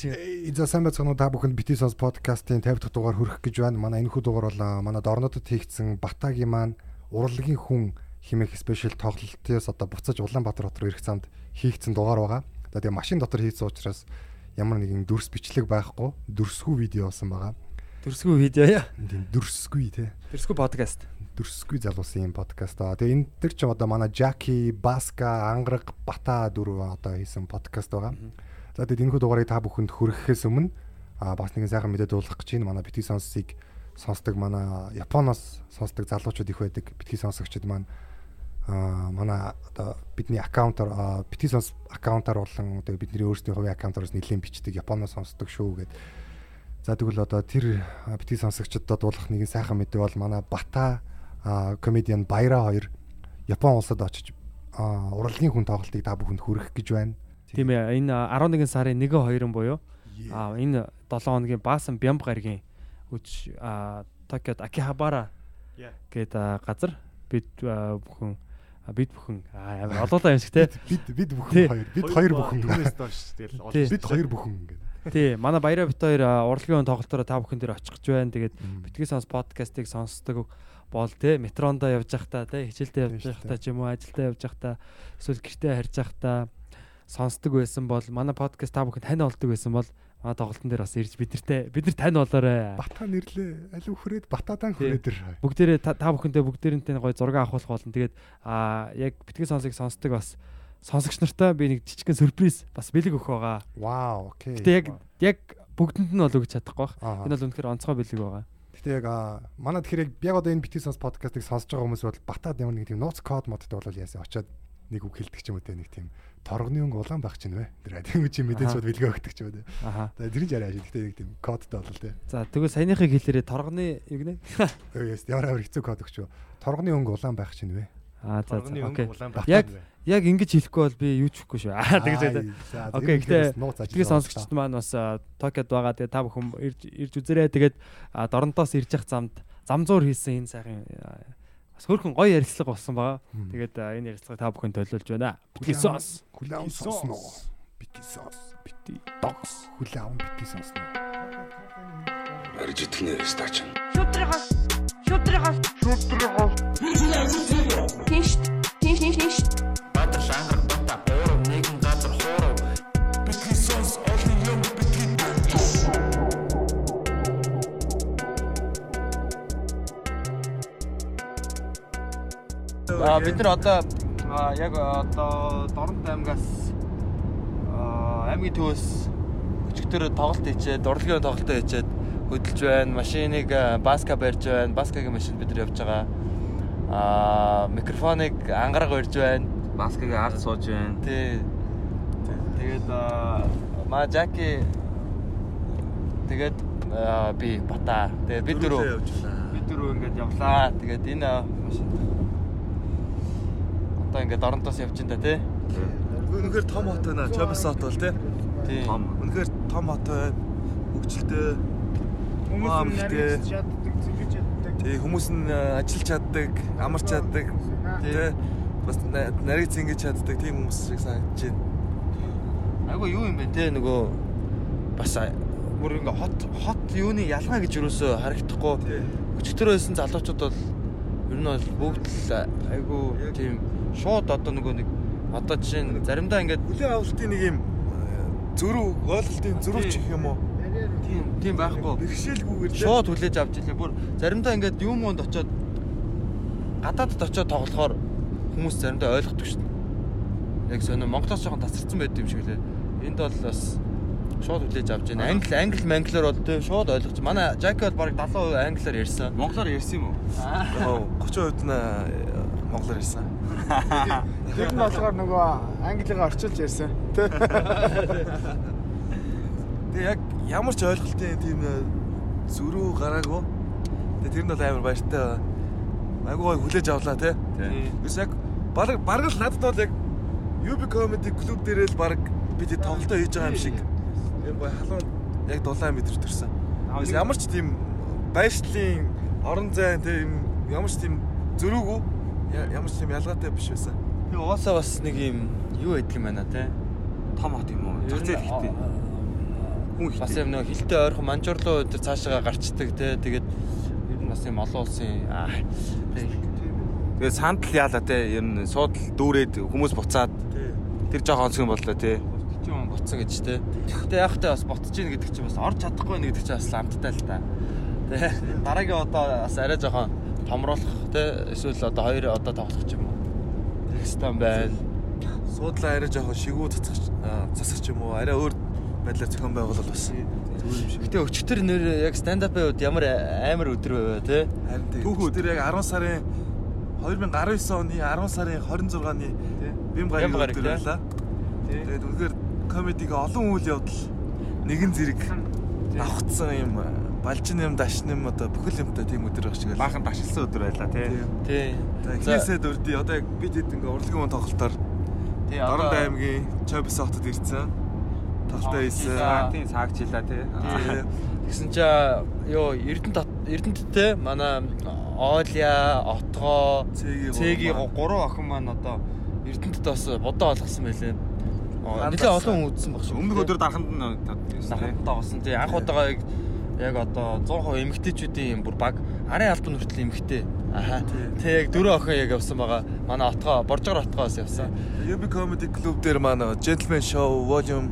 За сайн байцгаана уу та бүхэнд BT-sos podcast-ийн 50 дахь дугаар хүрэх гэж байна. Манай энэхүү дугаар бол манай Дорнодод хийгдсэн Батагийн маань урлагийн хүн химэх спешиал тоглолтоос одоо буцаж Улаанбаатар руу ирэх замд хийгдсэн дугаар байгаа. За тэгээ машин дотор хийсэн учраас ямар нэгэн дүрс бичлэг байхгүй, дүрсгүй видео болсон байгаа. Дүрсгүй видео яа. Дүрсгүй тий. Дүрсгүй подкаст. Дүрсгүй залуусын юм подкаст аа. Тэгээ энэ төр ч одоо манай Жаки, Баска, Ангараг, Бата дөрөв одоо хийсэн подкаст байгаа. Mm -hmm За тэгээд энэхүү дугаарыг та бүхэнд хүрэхээс өмнө а бас нэгэн сайхан мэдээ дуулгах гэж байна. Манай битгий сонссыг сонсдог манай Японоос сонсдог залуучууд их байдаг. Битгий сонсогчид маань а манай одоо бидний аккаунтаар битгий сонс аккаунтаар болон одоо бидний өөрсдийн хувийн аккаунтараас нэлээд бичдэг Японоос сонсдог шүү гэд. За тэгвэл одоо тэр битгий сонсогчдод дуулгах нэгэн сайхан мэдээ бол манай Бата комедиан Баяра хоёр Япон улсад очиж урлагийн хүн тоглолтыг та бүхэнд хүргэх гэж байна. Тийм ээ энэ 11 сарын 1 2 буюу а энэ 7 хоногийн Баасан Бямб гаригийн үж Токиод Акихабара гэдэг газар бид бүхэн бид бүхэн амар олоолаа юм шиг те бид бид бүхэн хоёр бид хоёр бүхэн. түүнээс доош тэгэл бид хоёр бүхэн гэдэг. Тий, манай баяраа бит хоёр урлагийн тоглолтоор та бүхэн дээр очих гэж байна. Тэгээд битгий сонс подкастыг сонсдог бол те метрондоо явж байхдаа те хичээлдээ явж байхдаа ч юм уу ажилдаа явж байхдаа эсвэл гэртээ харж байхдаа сонсдог байсан бол манай подкаст та бүхэн тань олдог байсан бол манай тоглолтын дээр бас ирж бидэртэй бид нар тань болоорой. Бата нэрлээ. Алив хүрээд батадан хүрээд ир. Бүгдээрээ та бүхэндээ бүгдээрэнтэй гоё зураг авахулах болно. Тэгээд аа яг битгий сонсыг сонсдог бас сонсогч нартай би нэг жижигхэн сюрприз бас бэлэг өгөх байгаа. Вау, окей. Гэтэ яг яг бүгдэнд нь бол өгч чадахгүй байна. Энэ бол үнэхээр онцгой бэлэг байгаа. Гэтэ яг манай тэгэхээр яг одоо энэ битгий сонс подкастыг сонсож байгаа хүмүүс бол батад ямар нэг тийм нууц код модтой бол яасан очиод нэг үг хэлдэг ч юм уу те нэг тийм торгоны өнгө улаан байх чинь вэ. Тэр тийм үчи мэдээж шууд бэлгээ өгдөг ч юм уу. Аа. Тэгээ тэр нь жараа ажил. Гэтэ нэг тийм кодтой болол тий. За тэгвэл саяныхыг хэлээрээ торгоны юу гинэ? Өөс ямар амар хэцүү код өгч. Торгоны өнгө улаан байх чинь вэ. Аа за за окей. Яг яг ингэж хэлэхгүй бол би юу ч хэлэхгүй шүү. Аа тэгэж байдаг. Окей гэтээ тэгээ сонсогчд маань бас Токиод байгаа. Тэгээ та бүхэн ирж үзээрэй. Тэгээд Доронтоос ирж явах замд замзуур хийсэн энэ сайхан бас хөрхөн гоё ярилцлага болсон байгаа. Тэгээд энэ ярилцлагыг та бүхэн төлөөлж байна. Бити сос. Хүлээн сонсно. Бити сос. Бити докс. Хүлээн бити сонсно. Арж итгэнэ стач. Шүтрэгос. Шүтрэгос. Шүтрэгос. Тинш. Бид нар одоо яг одоо Доронт аймгаас аймгийн төвөөс өчигдөр тоглолт хийчээд, урлагийн тоглолтоо хийчээд хөдөлж байна. Машиныг баска барьж байна. Баскагийн машин бид нар явж байгаа. Аа микрофоныг ангараг барьж байна. Баскагийн ард сууж байна. Тий. Тэгээд маа Жаки тэгээд би бата. Тэгээд бид дөрөв бид дөрөв ингээд явлаа. Тэгээд энэ машин одоо ингээд оронтоос явж ин да тий. Үнэхээр том хот байна. Чобс хот бол тий. Том. Үнэхээр том хот байна. Хөгжилтэй. Хүмүүс нарийн чаддаг, зэвэж чаддаг. Тий, хүмүүс нь ажиллаж чаддаг, амарч чаддаг. Тий. Бас нарийн зэнгэж чаддаг тийм хүмүүс шиг санагдаж байна. Айгу юу юм бэ те нөгөө бас бүр ингээ хот хот юуны ялгаа гэж юусоо харагдахгүй. Өчтөр байсан залуучууд бол ер нь бол бүгд л айгу тийм шууд одоо нөгөө нэг одоо жишээ нь заримдаа ингээд хүлээ авалтын нэг юм зөрүү ойлголтын зөрүү ч гэх юм уу тийм тийм байхгүй бэрхшээлгүйгээр шууд хүлээж авч илээ бүр заримдаа ингээд юм монд очоод гадаадд очоод тоглохоор хүмүүс заримдаа ойлгохгүй шүү дээ яг сонио Монголоос жоохон тасарсан байд юм шиг лээ энд бол бас шууд хүлээж авч байна. Англи англи манглиар бол тийм шууд ойлгож. Манай Жаки бол бараг 70% англиар ярьсан. Монголоор ярьсан юм уу? Аа. 30% нь монголоор ярьсан. Тэр нь болохоор нөгөө англигаа орчуулж ярьсан. Тэ. Тэгээ яг ямар ч ойлголтын тийм зөрүү гараагүй. Тэгээ тэр нь бол амар баяртай. Айгуу гой хүлээж авлаа тий. Биш яг бараг бараг л надад бол яг UB comedy клуб дээр л бараг бид тоглолтоо хийж байгаа юм шиг юм бай халуун яг дулаан мэдэрч төрсэн. Ямар ч тийм байшлын орон зай тийм ямар ч тийм зөрүүгүй ямар ч тийм ялгаатай биш байсан. Би угаасаа бас нэг юм юу байдаг юм байна те. Том хот юм уу? Зах зээл ихтэй. Хүн бас ихтэй. юм нэг хилтэй ойрхон манжуурлуу тэр цаашаа гарчдаг те тэгээд ер нь бас юм олон улсын аа тэг Тэгээ сандал яалаа те ер нь суудал дүүрээд хүмүүс буцаад тэр жоохон онцгой боллоо те. юм буцсан гэж те. Гэтэ яг та бас ботж ийн гэдэг чинь бас орж чадахгүй байна гэдэг чинь бас амттай л та. Тэ дараагийн одоо бас арай жоохон томруулах те эсвэл одоо хоёр одоо тоглох юм уу. Тэгстэн байна. Суудлаа арай жоохон шигүү цацах засах юм уу арай өөр байдлаар зохион байгуулалт бас зүгээр юм шиг. Гэтэ өчтөр нэр яг stand up-ийн үед ямар амар өдөр байв те. Харин түүх өдөр яг 10 сарын 2019 оны 10 сарын 26-ны бим гараг, өдөр байлаа. Тэгээд үнэхээр комедиг олон үйл явдал нэгэн зэрэг авахцсан юм балжин юм дашин юм одоо бүхэл юмтай тийм өдөр баг шиг байлаа. Баахан ташилсан өдөр байлаа тий. Тий. За За- хийсэд өрдий одоо яг бид хэд ингээ урлагийн мөн тоглолтоор Тий Дорн аймгийн Чобис хотод ирсэн. Тоглолтоо хийсэн. За. Тийм саагчлаа тий. Тий. Тэгсэн чи ёо Эрдэнэт Эрдэнэттэй манай Оолия, Отгоо, Цэгийн гурван. охин маань одоо Эрдэнэтэд бас бодоо олгосон байлээ. Нилээ олон хүн үзсэн баг шүү. Өмнөх өдөр дараханд нь тий. болсон. Тий анх удаага яг яг одоо 100% эмгтээчүүдийн бүр баг арын албан хүртэл эмгтээ. Аха. Тэг яг дөрөв охин яг явсан байгаа. Манай отгоо боржгор отгоос явсан. Юби комеди клуб дээр маань Gentleman Show Volume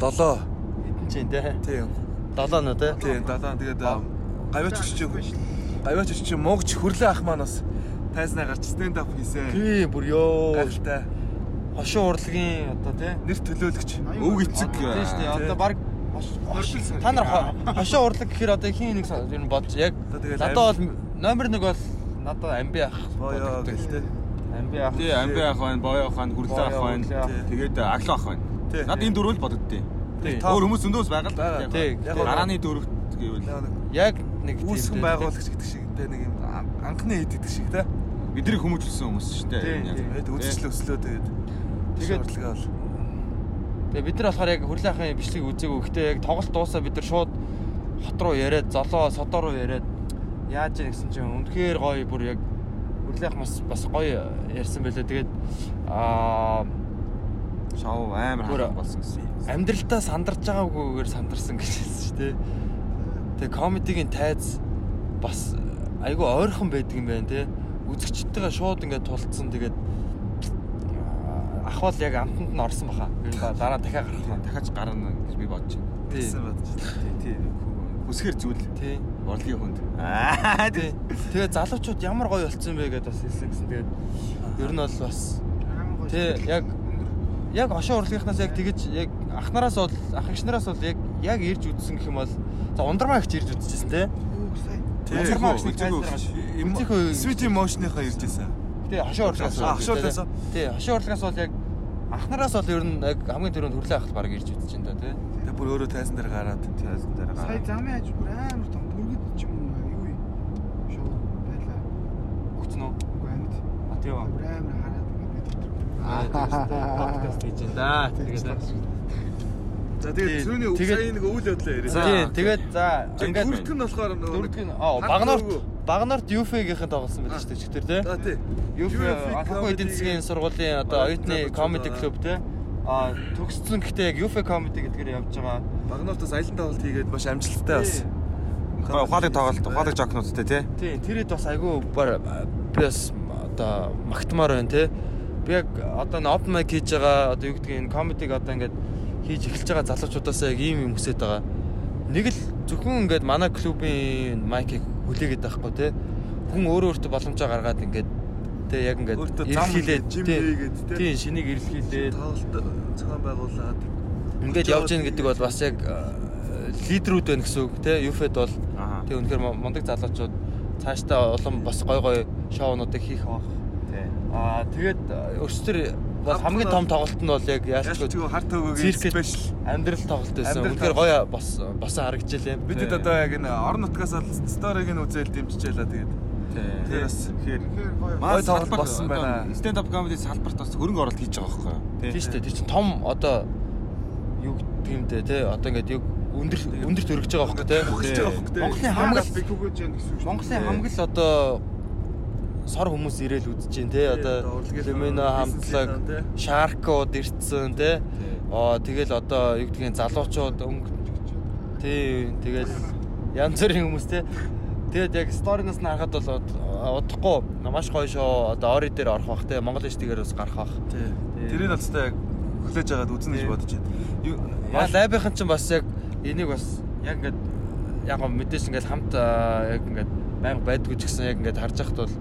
7 Эдэн чинь тий. тийм. Долоо нөө тий. Тийм 7 тэгээд гавьяач өччих. Гавьяач өччих муугч хүрлээ ах маань бас тайзнаа гарч stand up хийсэн. Тий бүр ёо. Гайхалтай. Хошин урлагийн одоо тий. Нэр төлөөлөгч. Өг эцэг Тийм шүү дээ. Одоо баг та нар хо- хошин урлаг гэхээр одоо хин нэг ер нь бодож яг надад бол номер 1 бол надад амби ах. боёо гэлтэй. Амби ах. Тий, амби ах байна, боё ах байна, хүрлээ ах байна. Тэгээд агло ах байна. Тий. Над энэ дөрөв л бодогдтыг. Тий. Өөр хүмүүс зөндөөс байгаа л. Тий. Гарааны дөрөвт гэвэл Яг нэг тийм үүсгэн байгуулагч гэдэг шиг тэ нэг юм ан- анхны хэд гэдэг шиг тэ. бидний хүмүүжүүлсэн хүмүүс шүү дээ. Тэгээд үзэл өслөө тэгээд. Тэгээд-. Тэгээ бид нар болохоор яг хүрлээ ахын бичлэг үзээгүй. Гэхдээ яг тоглолт дуусаа бид нар шууд хот руу яриад, золоо, содоо руу яриад яаж яа гэсэн чинь үнэхээр гоё бүр яг хүрлээ ах бас бас гоё ярьсан байлаа. Тэгээд аа шоу амар хаалт болсон гэсэн. амьдралтаа сандарч байгаагүйгээр сандарсан гэж хэлсэн шүү дээ. Тэгээ комедигийн тайз бас айгүй ойрхон байдаг юм байна те. Үзэгчтэйгээ шууд ингээд тулцсан тэгээд аа, ахвал яг амтанд нь орсон баха. Ба- дараа дахиад гарах нь. Дахиад гарна гэж би бодож байна. Тий. Тэгсэн бодож. Тий, тий. Хүсгэр зүйл. Тий. Урлагийн хүнд. Аа Тий. Тэгээд залуучууд ямар гоё болцсон бэ гэдээ бас хэлсэн гэсэн. Тэгээд ер нь бол бас тий яг яг ошоо урлагийнхнаас яг тэгэж яг ахнараас бол ах эгчнараас бол яг яг ирж үзсэн гэх юм бол за ундрмаа их ирж үзчихсэн тий. Тий. Ундрмаа их үзээгүй. Үзээгүй. Sweet Emotion-ийнхаа ирж исэн. Тий хошоо урлагаас А, хошоо урлагаас? Тий хошоо урлагаас бол яг анхнараас бол ер нь яг хамгийн түрүүнд хүрлээ ахал баг ирж үзэж байна да тий. Тэгээд бүр өөрөө тайзан дээр гараад. Тайзан дээр Сая гараад. замын аж бүр амар том бүргэд ч юм уу юу юм шоу байлаа. Өгцөн үү? Үгүй амьд. А тий ба. Бүр амар хараад ингээд. подкаст хийж байна да. Тэгээд За тэгээд тэгээд- сая нэг өвөл явдлаа яриа. тий тэгээд за Ингээд бүрдг нь болохоор нөгөө дөрөвдөг нь аа хар багнарт UFA-гийнхэн тоглосон байдаг шүү дээ чигтэр тий. За тий. UFA Ахмад эдийн засгийн сургуулийн одоо оюутны комеди клуб тий. А төгссөн гэхдээ яг UFA comedy гэдгээр явж байгаа. Багнартаас аялан тоглолт хийгээд маш амжилттай бас. Ухаалаг тоглолт, ухаалаг жокнуудтай тий. Тий, тэрэд бас айгүй бар би бас одоо магтмаар байна те. Би яг одоо н open mic хийж байгаа одоо юу гэдгийг энэ комедиг одоо ингээд хийж эхэлж байгаа залуучуудаас яг ийм юм хүсэж байгаа. Нэг л зөвхөн ингээд манай клубын майкийг хүлээгээд байхгүй те. Хүн өөрөө өөртөө боломжоо гаргаад ингээд те яг ингээд эрхлээд, жим тий, хийгээд те. тий шинийг эрхлүүлээд Тоглолт цаан байгуулад. ингээд явж гин гэдэг бол бас яг э, лидерүүд байна гэсэн үг те. Юфэд бол тэг үнэхээр мундаг залуучууд цаашдаа улам бас гой гой шоунуудыг хийх баг. Тий. Аа тэгээд өрсдөр бол хамгийн том тоглолт нь бол яг яалтчгүй Яалтчгүй харт өгөөгийн Циркэд спешиал. амьдрал тоглолт байсан. Үнэхээр гоё бос босон харагдчихлээ. Бидэд одоо яг энэ орон нутгаас сториг нь үзэл дэмжижээлаа тэгээд. Тэр бас Тэгэхээр гоё. Тоглолт болсон байна. Stand up comedy салбарт бас хөрөнгө оруулалт хийж байгаа байхгүй юу? Тийм шүү дээ. Тэр чинь том одоо юу гэмдэ те одоо ингээд юу өндөр өндөрт өргөж байгаа байхгүй те. Монголын хамгал би күгэж яа гэсэн үг шүү. Монголын хамгал одоо сор хүмүүс ирээл үзэж дээ те одоо Лемена хамтлаг Шаркууд ирцэн те. Аа тэгэл одоо юу гэдгийг залуучууд өнгө Тий, тэгэл янз бүрийн хүмүүс те. Тэгээд яг сториноос нь харахад бол удахгүй маш гоё шоу одоо ори дээр орох бах те. Монгол эштигээр бас гарах бах. Тий. Тэрийг тест яг хүлээж аваад үзнэ гэж бодож байна. Яа лайбийнхан ч бас яг энийг бас яг ингээд яг мэдээж ингээд хамт яг ингээд байнга байдгүй ч гэсэн яг ингээд харж байхад бол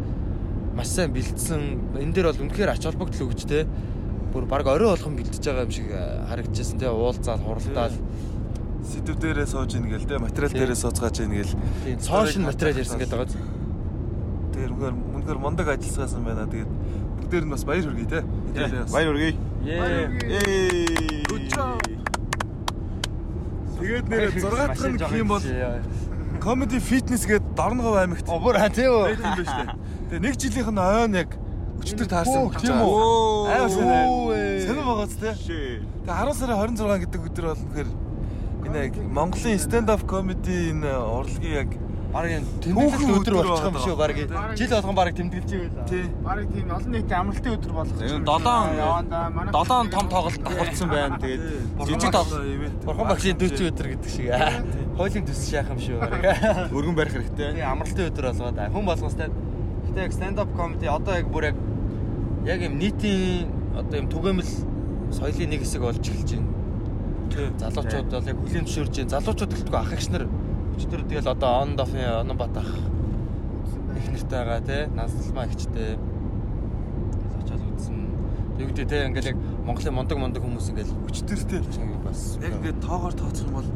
маш сайн бэлдсэн. Энэ дээр бол үнэхээр ач холбогдол өгч те. Бүр баг орой болгон бэлдэж байгаа юм шиг аа, харагдчихсан те. Уулзаал, хуралдаал. сэдв дээрээ сууж ийн гэл те материал дээрээ сууцгааж ийн гэл цоошин материал ярьсан гэдэг байгаа. тэгээд үнээр үнээр мундаг ажилласгаасан байна. Тэгээд бүгдээр нь бас баяр хүргэе те. Баяр хүргэе. Job. Тэгээд нэр 6 дахь нь гэх юм бол comedy fitness гээд Дорногов аймагт Оо бүр хаа тийм үү? байдаг юм байна шүү дээ. Тэгээ нэг жилийнх нь ойн яг өчтөр таарсан. тийм үү? Айл Оо, сайн. ээ. Сонир байгааз те. Тэгээ 10 сарын 26 гэдэг өдөр бол үнэхээр энэ яг Монголын stand up comedy энэ урлагийн яг Бараг тэмдэглэл өдөр болчих юм шүү бараг. Жил болгон бараг тэмдэглэж байла. тий Бараг тийм олон нийтийн амралтын өдөр болох. Энэ долоон- яванда манай 7 том тоглолт давхарцсан байна. Тэгээд жижиг тоглолт Бурхан багшийн 40 өдөр гэдэг шиг. Хуулийн төс шаах юм шүү бараг. өргөн барих хэрэгтэй. Тэгээ амралтын өдөр болгоод хүн болгостай. Гэтэ яг stand up comedy одоо яг бүр яг яг юм нийтийн одоо юм түгээмэл соёлын нэг хэсэг болж эхэлж байна. тий Залуучууд бол яг хүлийн зөвшөөрж байна. Залуучууд гэлтгүй ах эгч нар өчтөр тэгэл одоо он дофын онон бат ах их нэртэй байгаа тий. Наслмаа ихчтэй. Очоод үзсэн. Юу гэдэг тий ингээл яг Монголын мундаг мундаг хүмүүс ингээл өчтөртэй бас яг ингээд тоогоор тооцох юм бол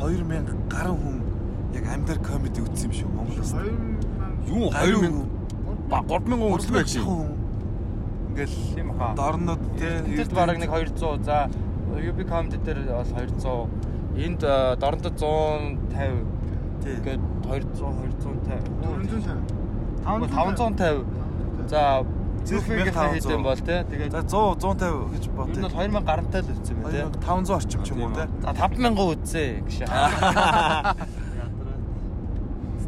2000 гаруй хүн яг амьдар комеди үзсэн юм шүү Монголоос. Юу 2000 ба 3000 үзэл байж. Ингээл тийм хаа. дорнод тий Тэд бараг нэг 200 за UB comedy дээр бол 200 энд дорнод 150 тий. Гээд 200 250 450. 550 за 1500. хийдэм бол те. тэгээд За 100 150 гэж бод. энэ бол 2000 гарантай л үзсэн юм те. 500 орчим ч юм уу те. за 5000 үзээ гэж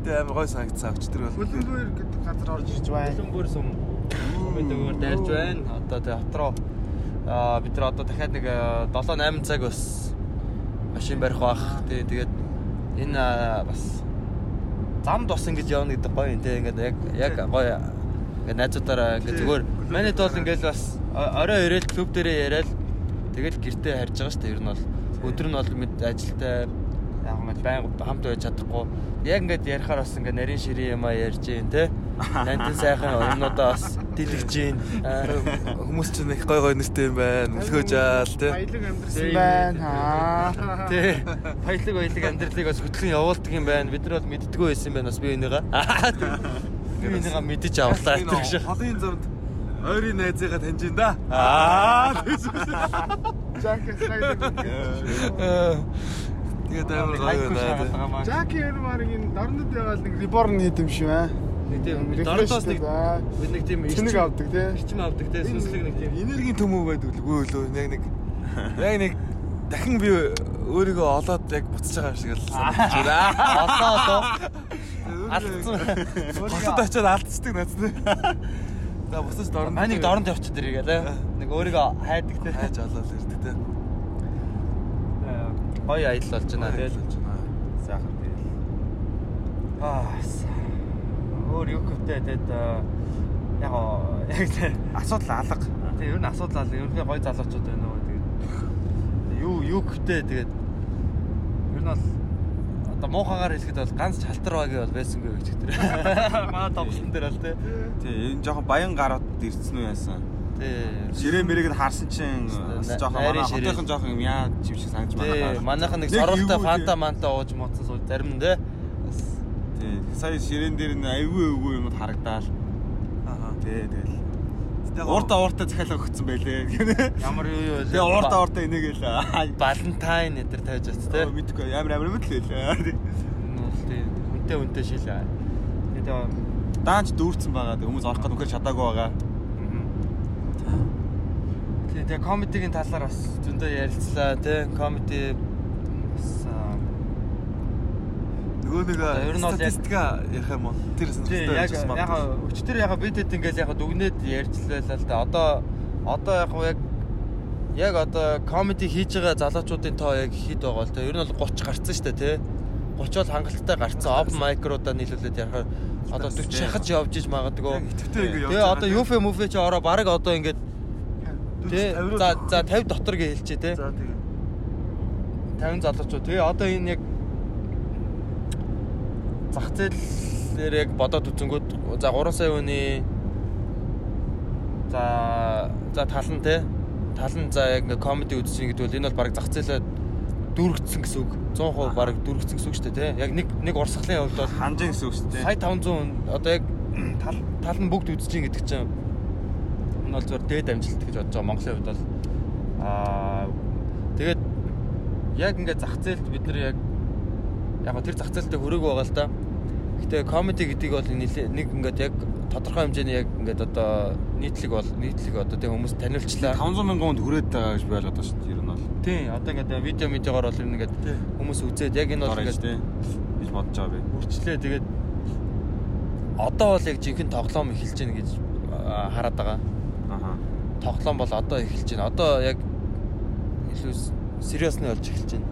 Гэтэ амар гой санагцсан өчтөр бол. Хөлбөр гэдэг газар орж ирж байна. Хөлбөр сум мэдээгээр дайрж байна. Одоо тэг хатруу а бид нар одоо дахиад нэг 7 8 цаг бас машин барих бах тий тэгээд энэ бас замд бас ингэж явна гэдэг гоё юм те. Ингээд яг яг гоё ингээд найзуудаараа ингээд зүгээр. Манайд бол ингээд бас орой ирээл клуб дээрээ яриад тэгэл гэртээ харж байгаа шүү дээ. Ер нь бол. Өдөр нь бол мэд ажилтай яг мэд байнга хамт байж чадахгүй яг ингээд ярихаар бас ингээд нарийн ширээ юм а ярьж гин те нантин сайхан юмнуудаа бас дэлгэж гин Хүмүүс ч нэг гой гой нэртэй юм байна. Мөлхөө жаал те. Баялаг амьдсан байна. Аа. Тэ. Баялаг баялаг амьдралыг бас хөтлөн явуулдаг юм байна. Бид нар бол мэддэггүй байсан юм байна бас би энийга. Би энийга мэдэж авлаа Энэ гэж. Холын замд ойрын найзыгаа таньж ин да. Аа. Жаки слайд. Тэгээд амар гоё байна. Жаки нь баг энэ дорнод яваал нэг реборн хийд юм шиг аа. Тийм. Дорнтоос нэг бид нэг тийм Тэнэг авдаг тий. Ирчим авдаг те сүнслэг нэг тийм. Энергийн төмөө байдаг лгүй лөө яг нэг яг нэг дахин би өөрийгөө олоод яг буцаж байгаа юм шиг л санагдаж байна. Одоо одоо алдсан. Хотод очиод алдцдаг надтай. За буцаж дорн. Манайг дорнд явчих дэрэг те. Нэг өөрийгөө хайдаг те. хайж олоод ирдэг те. Гоё аялал болж байна те. Сайхан тэгэл. Аа. Өөр юу хөвтэй тэгээд яг яг Асуудал алга. тэг ер нь асуудал алга. Ерөнхий гой залуучууд байна уу тэгээд юу юу хөвтэй тэгээд ер нь бол одоо муухагаар хэлэхэд бол ганц чалтар багийн бол байсангүй гэж тэр. Манай тоглолтын дээр бол тий. Тий, энэ жоохон баян гарууд ирсэн үү яасан. Тий. Ширээ мэрийг нь харсан чинь жоохон манай хотынхан жоохон юм яа чив шиг санаж Тий. байна. Манайхан нэг соролтой фанта тий. манта ууж моцсон сууж зарим нь тий. Тий. Сая ширээн дээр нь айгүй айгүй юмуд харагдаал. Аа. Тий, тэгэл. Уурта уурта захиалга өгсөн байлээ. ямар юу юу вэ? Тэгээ уурта уурта энийгэл Valentine эдэр тавьж бац тий. мэдгүй амар амар мэт л байлээ. Тийм. Үнтэй үнтэй шил. Тэгээд Даанч дүүрсэн байгаа. Хүмүүс орох гэдэг үнхээр чадаагүй байгаа. Тэгээ комедигийн талаар бас зөндөө ярилцлаа тий. Комеди бас нөгөө нэг ер нь бол статистика ярих юм уу? Тэр тий сонирхолтой байж яг өчтөр яг бид хэд ингээл яг дүгнээд ярьжлаа л да. Одоо одоо яг яг яг одоо комеди хийж байгаа залуучуудын тоо яг хэд байгаа л те. Ер нь бол 30 гарцсан шүү дээ те. 30 бол хангалттай гарцсан. Open mic-руудаа нийлүүлээд ярахаар одоо 40 шахаж явж иж магадгүй. Тэгээ одоо юфэ муфэ чи ороо баг одоо ингээд тий 50 за за 50 дотор гэж хэлчихэ тий За тэгээ. 50 залуучууд. Тэгээ одоо энэ яг зах зээлээр яг бодоод үзэнгүүт за 3 сая хүний за за тал нь те тал нь за яг ингээ комеди үзсэн гэдэг бол энэ бол баг зах зээлээ дүүргцсэн гэсэн үг. 100% баг дүүргцсэн гэсэн үг шүү дээ те яг нэг нэг урсгалын хувьд бол Ханжин гэсэн үг шүү дээ. сая 500 хүн одоо яг тал. тал нь бүгд үзэж ин гэдэг чинь энэ бол зөвхөн дээд амжилт гэж бодож байгаа Монголын хувьд бол аа тэгээд яг ингээд зах зээлд бид нар яг яг тэр зах зээлтэй хүрээгүй байгаа л да. Гэтэ комеди гэдэг бол нэг ингээд яг тодорхой хэмжээний яг ингээд одоо нийтлэг бол нийтлэг одоо тэг хүмүүс таниулчлаа. 500 мянган хүнд хүрээд байгаа гэж ойлгоод байна шүү дээ. Ер нь бол. Тийм одоо ингээд видео медиагоор бол ер нь ингээд хүмүүс үзээд яг энэ бол ингээд гэж бодож байгаа би. үрчлээ тэгээд одоо бол яг жинхэнэ тоглоом эхэлж гэнэ гэж аа, хараад байгаа. Тоглоом бол одоо эхэлж байна. Одоо яг илүү сериусны болж эхэлж байна.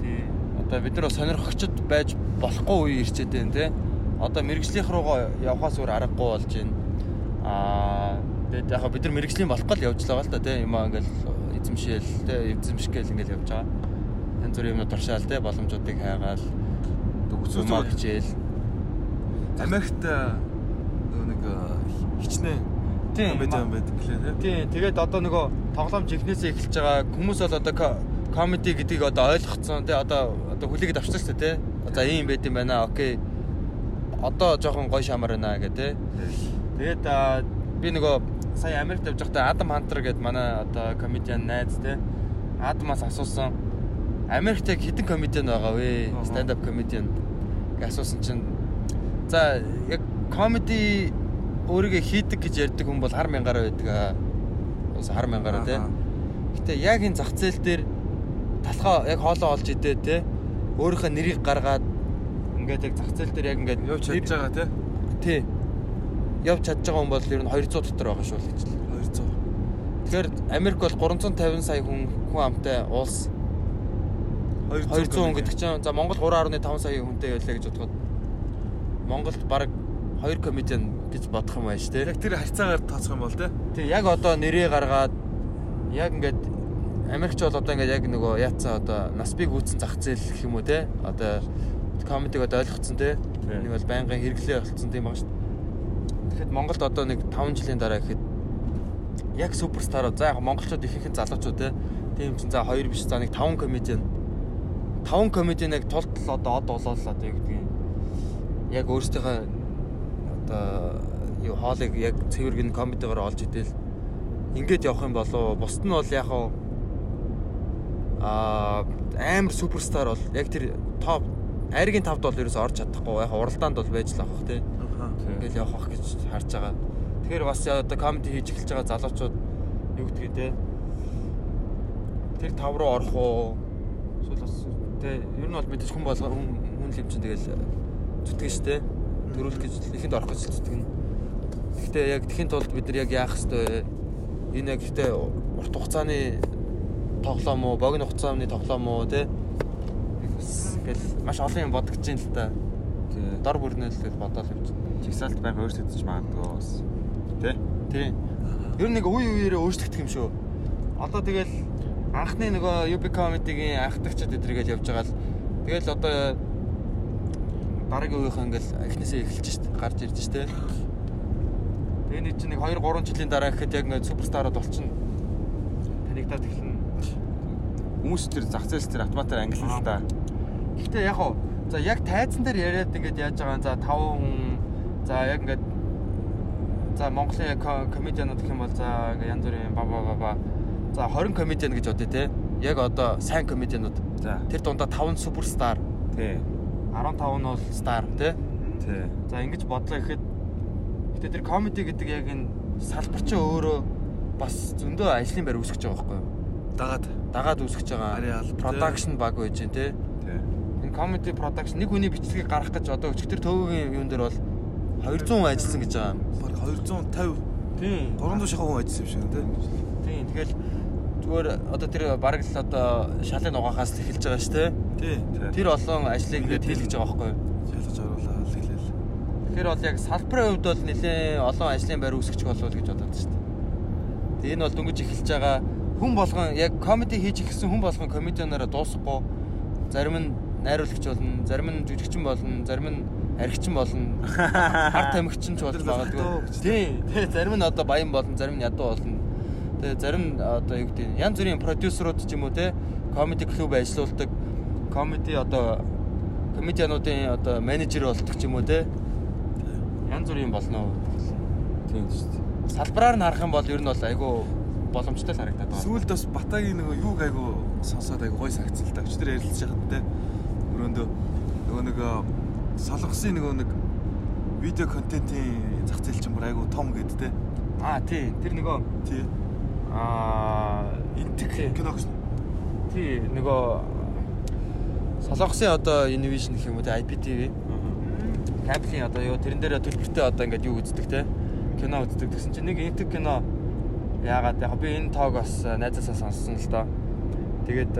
Тий. Одоо бид нар сонирхогчд байж болохгүй үе ирчээд байна те. Одоо мэрэгжлийнх руугаа явхаас өөр аргагүй болж байна. Аа тэгээд яг бид нар мэрэгжлийн болохгүй л явж байгаа л да те. Юмаа ингээл эзэмшээл те эзэмшгээл ингээл явж байгаа. Янз бүрийн юмнууд туршаал те боломжуудыг хайгаал юмаа зүгээр. хичээл. Америкт нөгөө нэг э, хичнээн. Комеди юм байдаг лээ тий. Тэгээд одоо нөгөө тоглоом жинхнээсээ эхэлж байгаа хүмүүс бол одоо ко- комеди гэдгийг одоо ойлгоцсон тий одоо одоо хүлээгээд авчихсан шүү дээ тий. За ийм байт юм байна. Окей. Одоо жоохон гоё шамар байна гэх тий. Тэгээд би нөгөө сая Америкт явж байхдаа Адам Хантер гэдэг манай одоо комедиан найз тий. Адамаас асуусан. Америкт яг хэдэн комедиан байгаа вэ? Stand up comedian гэж асуусан чинь за яг комеди өөрийгөө хийдэг гэж ярьдаг хүн бол хар мянгаараа байдаг аа. Ус хар мянгаараа тий. Гэтэ яг энэ зах зээл дээр талхаа яг хоолоо олж идээ тий. Өөрийнхөө нэрийг гаргаад ингээд яг зах зээл дээр яг ингээд Явж чадж байгаа тий. тий. Явж чадж байгаа хүн бол ер нь 200 дотор байгаа шүү л гэж л. 200. Тэгэхээр Америк бол 350 сая хүн хүн амтай улс 200 хүн гэдэг чинь за Монгол 3.5 сая хүнтэй байлаа гэж бодоход Монголд баг 2 комедиан гэж бодох юм байна шүү дээ. Яг тэр харьцаагаар тооцох юм бол тий. Тэг яг одоо нэрээ гаргаад яг ингээд Америкч бол одоо ингээд яг нөгөө яатсан одоо наспиг үүсэн зах зээл гэх юм уу те. Одоо комедиг одоо ойлгоцсон те. Нэг бол байнгын хэрэглээ болцсон тийм баг шүү дээ. Тэгэхэд Монголд одоо нэг 5 жилийн дараа гэхэд яг суперстарууд за яг монголчууд ихэнх нь залуучууд те. Тийм чинь за 2 биш. За нэг 5 комедиан. 5 комедиан яг тултал одоо од болоо л одоо юу гэдгийг яг өөрсдийнхөө одоо юу хоолыг яг цэвэргэн комедигаар олж идэл. Ингээд явах юм болоо бусд нь бол яг хаа а амар суперстар бол яг тэр топ айргийн тавд бол ерөөсөй орж чадахгүй. Яг уралдаанд бол байж л авах тий. Ингээл явах ах гэж харж байгаа. Тэгэхээр бас одоо комеди хийж эхэлж байгаа залуучууд юу гэдгийг те? Тэр тав руу орох уу? Эсвэл бас те ер нь бол мэдээж хүн болго хүн л юм чинь тэгэл зүтгэн штэ төрүүлэх гэж ихэнд орох гэж зүтгэн. Гэхдээ яг тэхийн тулд бид нар яг яах хэвтэй энэ яг гэхдээ урт хугацааны тоглоом уу богино хугацааны тоглоом уу те ингээл маш олон юм бодож чинь л та. Дор бүрнэл гэж бодоод явж. Чигсаалт байнга өөрсдөж магадгүй бас. Тэ? Тий. Ер нь нэг үе үеэрээ өөрчлөгдөх юм шүү. Одоо тэгэл анхны нөгөө UB comedy-гийн анхдагчид эдрэгээл явж байгаа л тэгэл одоо дараагийн үеийнхэн ингээл эхнээсээ эхэлж шít гарч ирж шít. Тэгээ нэг чинь нэг 2 3 жилийн дараа гэхэд яг ингээд суперстарууд болчихно. Танигдаад эхэлнэ. Хүмүүс тэр зах зээл тэр автоматар ангилна л да. Гэхдээ яг хоо за яг тайзан дээр яриад ингээд яаж байгаа за 5 хүн за яг ингээд за Монголын комедианууд гэх юм бол за ингээд янз бүрийн ба ба ба ба за 20 комедиан гэж бодъё те. Яг одоо сайн комедианууд. За. Тэр дундаа 5 суперстар, Тий. 15 нь бол стар те. Тий. За ингэж бодлоо гэхэд гэтээ тэр комеди гэдэг яг энэ салбар чинь өөрөө бас зөндөө ажлын байр үүсгэж байгаа байхгүй юу? Дагаад Дагаад үүсгэж байгаа. Production баг байж гэн те. Тий. Энэ comedy production нэг хүний бичлэгийг гаргах гэж одоо өчтөр төвөгийн юун дээр бол 200 хүн ажилласан гэж байгаа баг 250 Тийм. 300 шахуу ажилласан юм шиг тий. Тийм тэгэл зүгээр одоо тэр бараг л одоо шалын угаахаас л эхэлж байгаа шүү дээ. Тий. Тэр олон ажлыг ингээд хийлгэж байгаа байхгүй юу? Шалгаж оруулаад хэлээл. Тэгэхээр бол яг салбарын хувьд бол нэлээд олон ажлын байр үүсгэж болов гэж бодоод шүү дээ. Тэгээ энэ бол дөнгөж эхэлж байгаа хүн болгон яг комеди хийж ихсэн хүн болгон комедианаараа дуусахгүй зарим нь найруулагч болно, зарим нь жүжигчин болно, зарим нь архичин болно, хар тамхичин ч болж магадгүй. Тийм. Тэгээ зарим нь одоо баян болно, зарим нь ядуу болно. Тэгээ зарим нь одоо юу гэдэг янз бүрийн продюсерууд ч юм уу те комеди клуб ажиллаулдаг комеди одоо комедиануудын одоо менежер болдог ч юм уу те янз бүрийн болно. Тийм шүү дээ. Салбараар нь харах юм бол ер нь бол айгүй боломжтой л харагдаад байна. Сүүлд бас Батагийн нөгөө юуг айгу сонсоод айгу гой сагцсан л да. Өчтөр ярилцж байхад те. Өрөөндөө нөгөө нэг солонгосын нөгөө нэг видео контентын зах зээл чинь бүр айгу том гэд те. Аа тий, тэр нөгөө Тий. Аа Интэг кино гэсэн. тий нөгөө Солонгосын одоо Univision гэх юм уу IPTV. Кабелийн одоо юу тэрэн дээр төлбөртэй одоо ингээд юу үздэг те. Кино үздэг гэсэн чинь нэг интэг кино яагаад яг би энэ тоог бас найзаасаа сонссон л доо. Тэгээд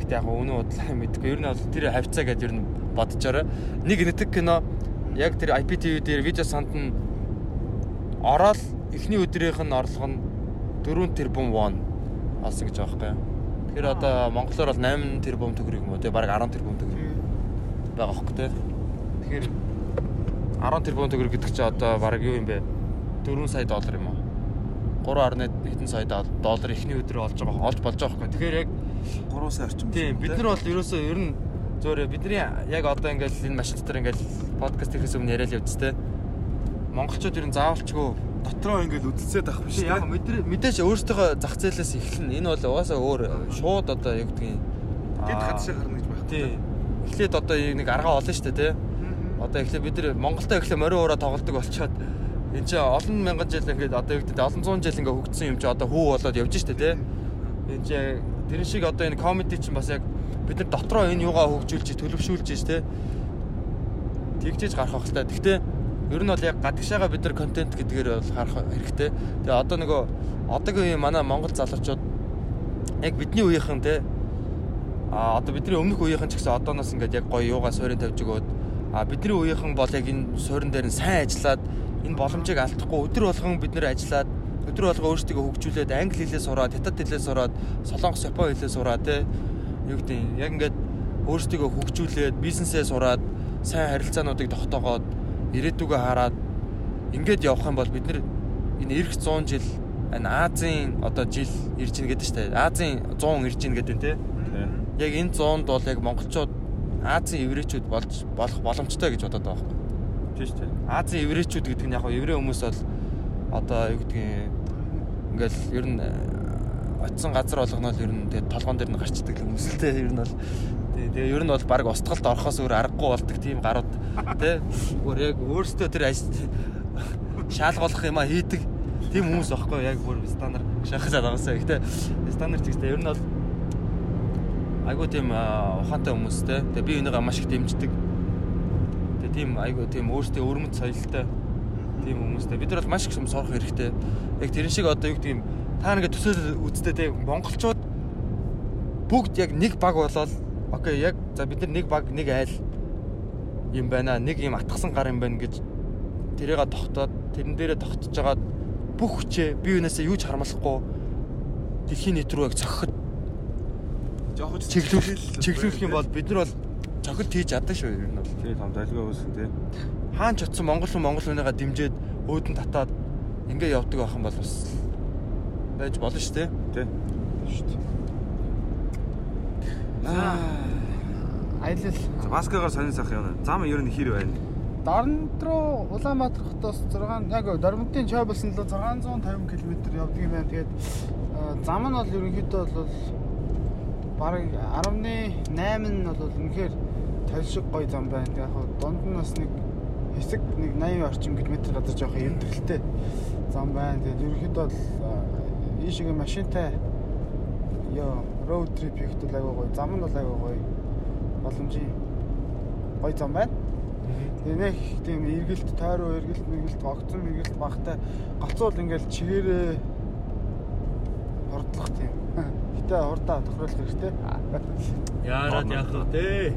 ихтэй яг үнэн удлаа мэдгүй. Ер нь бол тэр хавцаа гэдээ ер нь бодожорой. Нэг интэг кино яг тэр IPTV дээр видео санд нь ороод эхний өдрийнх нь орлого нь 4 тэрбум вон олсон гэж байгаа байхгүй. Тэгэхээр одоо монголоор бол 8 тэрбум төгрөг юм уу те бараг 10 тэрбум төгрөг байгаа хөөхгүй те. Тэгэхээр 10 тэрбум төгрөг гэдэг чинь одоо бараг юу юм бэ? 4 сая доллар юм уу? 3.1 хэдэн сая доллар эхний өдрөө олж байгаа олж болж байгаа хөөхгүй. Тэгэхээр яг 3 сая орчим. тийм бид нар бол ерөөсөө ер нь зөөр бидний яг одоо ингээл энэ машин дотор ингээл подкаст хийхээс өмнө яриад явдс те. Монголчууд ер нь заавалчгүй дотроо ингээл үдэлцээд авах биш яг те. мэдэр- мэдээж өөрсдийнхөө зах зээлээс эхэлнэ. Энэ бол угаасаа өөр шууд одоо юу гэдгийг Тэд хадшаа гарна гэж байх. тий. Эхлээд одоо нэг аргаа олно шүү дээ тий. Одоо эхлээд бид нар Монголдо эхлээд морин ураа тоглодог болчоод энэ чинь олон мянган жил ингээд одоо юу гэдэг олон зуун жил ингээд хөгжсөн юм чи одоо хүү болоод явж штэ тий. Энэ чинь тэрэн шиг одоо энэ комеди чинь бас яг бид нар дотроо энэ юугаа хөгжүүлж төлөвшүүлж штэ. Тэгжээж гарах хэрэгтэй. Гэхдээ ер нь бол яг гадагшаага бид нар контент гэдгээр бол харах хэрэгтэй. Тэгээ одоо нөгөө одоогийн үеийн манай монгол залуучууд яг бидний үеийнхэн те а одоо бидний өмнөх үеийнхэн ч гэсэн одооноос ингээд яг гоё юугаа суурин тавьж өгөөд а бидний үеийнхэн бол яг энэ суурин дээр нь сайн ажиллаад энэ боломжийг алдахгүй өдөр болгон бид нэр ажиллаад өдөр болгон өөрсдөө хөгжүүлээд англи хэлээ сураад хятад хэлээ сураад солонгос япон хэлээ сураад те юу гэдэг юм яг ингээд өөрсдөө хөгжүүлээд бизнесээ сураад сайн харилцаануудыг тогтоогоод ирээдүгөө хараад ингээд явах юм бол бид нэр энэ эх 100 жил энэ Азийн одоо жил ирж ийн гэдэг чинь Азийн 100 ирж ийн гэдэг нь те яг энэ 100-д бол яг монголчууд Азийн еврейчүүд болж болох боломжтой гэж бодоод байгаа байхгүй. Тийм шүү дээ. Азийн еврейчүүд гэдэг нь яг нь еврей хүмүүс бол одоо юу гэдгийг ингээл ер нь э, очисон газар болгоно л ер нь тэгээ толгоон дээр нь гарчдаг хүмүүс л те ер нь бол тэгээ тэгээ ер нь бол баг устгалд орохоос өөр аргагүй болдог тийм гарууд те өөр яг өөрсдөө тэр шаалгуулах юм а хийдэг тийм хүмүүс байхгүй яг бүр стандарт шахаад байгаасаа гэхдээ стандарт гэхдээ ер нь бол айгуу тийм ухаантай хүмүүс те тэгээ би энийгээ маш их дэмждэг. Тэгээ тийм айгуу тийм өөртөө өрмөц соёлтой тийм хүмүүстэй бид нар бол маш их юм сурах хэрэгтэй. Яг тэрэн шиг одоо юу гэдэг юм та нэгэ төсөөл үзтээ те монголчууд бүгд яг нэг баг болоод окей яг за бид нар нэг баг нэг айл юм байна нэг юм атгсан гар юм байна гэж тэрийг тогтоод тэрэн дээрээ тогтож жагаад бүх хүчээ бие биенээсээ юу ч харамлахгүй дэлхийн нийт рүү яг цохиход Жоохож чиглүүлэх чиглүүлэх юм бол бид нар бол цохилт хийж чадсан шүү ер нь бол тий том залгаа үүсэн тий. хаан ч утсан монгол хүн монгол хүнийгаа дэмжиж өөдөн татаад ингээ явдаг байх юм бол бас байж болно шүү дээ Тий. Шүү дээ. Аа. Аялал За маскагаар сонин сах юм. Зам ер нь хэр байна? Дарамт руу Улаанбаатар хотоос 6 яг Дарамтын Чойболсон л 650 км явдаг юм байна. Тэгээд э, зам нь бол ерөнхийдөө бол бараг 18 нь бол үнэхээр толшиг гой зам байна. Тэгээд яг дунд нь бас нэг хэсэг нэг 80 орчим км газар жоохон эвдрэлтэй зам байна. Тэгээд ерөнхийдөө бол э, ийшээ машинтай ёо трип хийхэд бол айгүй гоё. Зам нь бол айгүй гоё. Боломжийн гоё зам байна. Нэг тийм эргэлт тойроо эргэлт мэргэлт огцон мэргэлт багтай гоцоо бол ингээл чигээрээ хурдлах тийм. Гэтэ хурдаа тохируулах хэрэгтэй. Яарад яах вэ. Тий,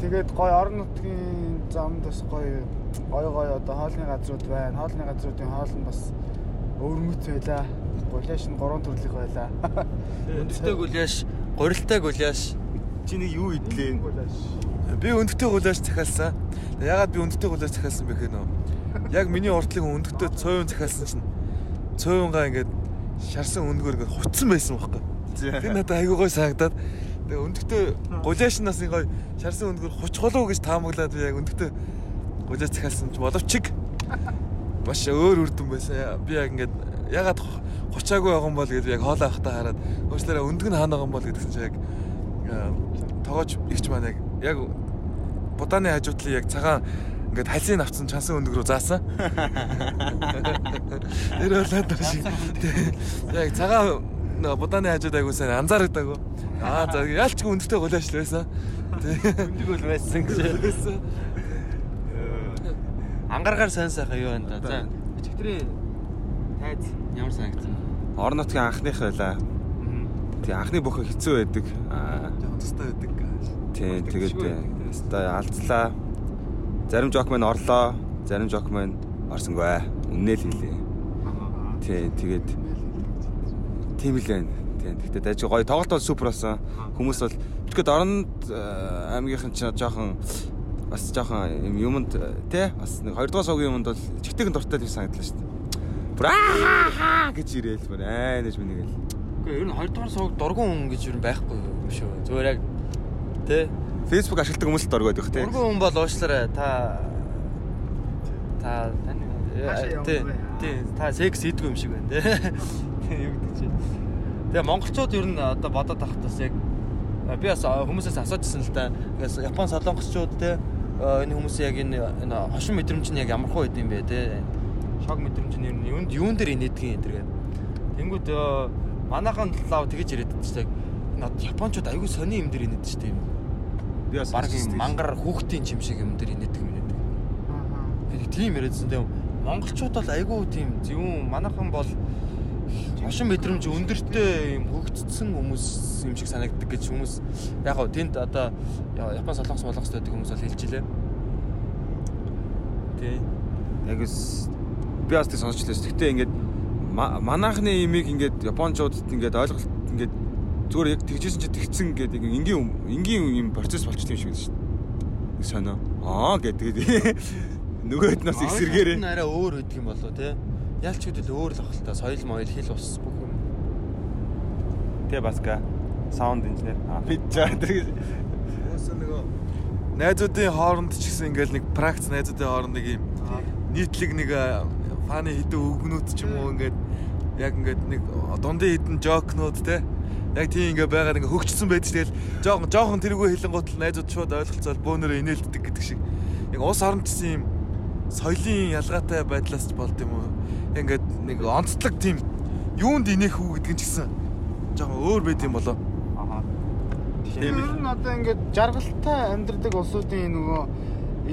Тэгээд гой орон нутгийн замд бас гой гой гой одоо хоолны газрууд байна. Хоолны газруудын хоол нь бас өвөрмөц байлаа. Гуляш нь гурван төрлөх байлаа. Өндөртэй гуляш, гурилтай гуляш. Чи нэг юу идлээ? Гуляш. Би өндөртэй гулаач захиалсан. Ягаад би өндөртэй гулаач захиалсан бэ гэхээр нөө. Яг миний уртлыг өндөртэй цойн захиалсан чинь цойнгаа ингээд шарсан өндгөр ингээд хуцсан байсан байхгүй. Тэр надад айгүй гой санагдаад тэгээ өндөртэй гулаач нас гой шарсан өндгөр хучхолоо гэж таамаглаад би яг өндөртэй гулаач захиалсан ч боловч чиг маш өөр үрдэн байсан. Би яг ингээд ягаад хучаагүй байгаа юм бол гэдэг яг хоолоо ахтаа хараад өөчлөөрөө өндг нь хаана байгаа юм бол гэдгсэн чинь яг аа, тоогооч ихч маань яг яг будааны хажуудлын яг цагаан ингээд халийг авцсан чансан өндөг рүү заасан. Тэр болоод шиг. Яг цагаан будааны хажууд айгуу сайн анзаарагдаагүй. Аа за яалчгүй өндөртэй гулаач л байсан. Өндөг бол байсан гэж. Ангаргаар сайн сайхан юу байна да. За. Чигтрийн тайз ямар санагдсан? Орон нутгийн анхных байлаа. Тий анхны бүхэн хэцүү байдаг. Аа Тустай байдаг. тий тэгээд өстой алдлаа. Зарим жок маань орлоо. Зарим жок маань орсонгүй. Үннээ л хэлээ. Тий тэгээд тийм л байна. Тий гэхдээ дайж гоё тоглолт бол супер болсон. Хүмүүс бол тэгэхэд оронд э, аймгийнхан ч жоохон бас жоохон юм юмд тий бас нэг 2 дугаар суугийн юмд бол чигтэйгэн дуртай тийм санагдлаа шүү дээ. Бүр аа гэж ирээл бүр айнаж минийгэл. Үгүй ер нь 2 дугаар сууг дургуун хүн гэж ер нь байхгүй юм шүү. Зүгээр яг тэ Facebook ашигладаг хүмүүс л дургойд байх тий. дургуун хүн бол уушлаарай та та тань тий вэ? тий та секс хийдгүй юм шиг байна тий. Юу гэдэг чинь. Тэгээ монголчууд ер нь одоо бодоод тахт бас яг би бас хүмүүсээс асуужсэн л да. Ингээс Япон солонгосчууд тий энэ хүмүүс яг энэ энэ хошин мэдрэмж нь яг ямар хөө байд юм бэ тий. Шок мэдрэмж нь ер нь юунд юун дээр инээдгийг энэ тэргээд. Тэнгүүд манайхан лав тэгэж яриад байдаг шүү дээ. Одоо японочууд аягүй сони юм дээр инээдэг шүү дээ. Би бас Бараг юм мангар хүүхдийн чим шиг юм дээр инээдэг юм инээдэг. Би тийм яриадсан тийм монголчууд бол айгүй тийм зөвүүн манайхан бол хошин мэдрэмж өндөртэй юм хөгжцсөн хүмүүс юм шиг санагддаг гэж хүмүүс яг гоо тэнд одоо Япон солонгос болгос байдаг хүмүүс бол хэлж илээ. Тий. яг с би бас тэг сонсч лээс. Гэтэ ингээд ма- манайхны имийг ингээд японочдод ингээд ойлголт ингээд зүгээр яг тэгжсэн чи тэгцэн гэдэг ингээд энгийн энгийн юм процесс болчтой юм шиг байна шүү дээ. Сонио. Аа гэдэг. Нөгөөд нас эсэргээрээ. Монголд нь арай өөр байдаг юм болоо тий. Ялч үүдэл өөр л ахalta соёл моёл хэл ус бүх юм. Тэ баска саунд инженер. Аа бид жаа тэр Өөсөө нөгөө найзуудын хооронд ч гэсэн ингээл нэг практик найзуудын хооронд нэг юм нийтлэг нэг а, фаны хідэн өгнүүд ч юм уу ингээд яг ингээд нэг дундын хідэн жокнууд те. Яг тийм ингээ байгаад ингээ хөгжсөн байдаг тэгэл жоохон жоохон тэргүй хэлэнгуут л найзууд шууд ойлголцоод бөөнөрөө инээлддэг гэдэг шиг. Яг ус орончсон юм соёлын ялгаатай байдлаас ч болд юм уу. Ингээд нэг онцлог тийм юунд инех үү гэдэг нь ч гэсэн жоохон өөр байд юм болоо Тийм ер нь одоо ингээд жаргалтай амьдрдаг улсуудын нөгөө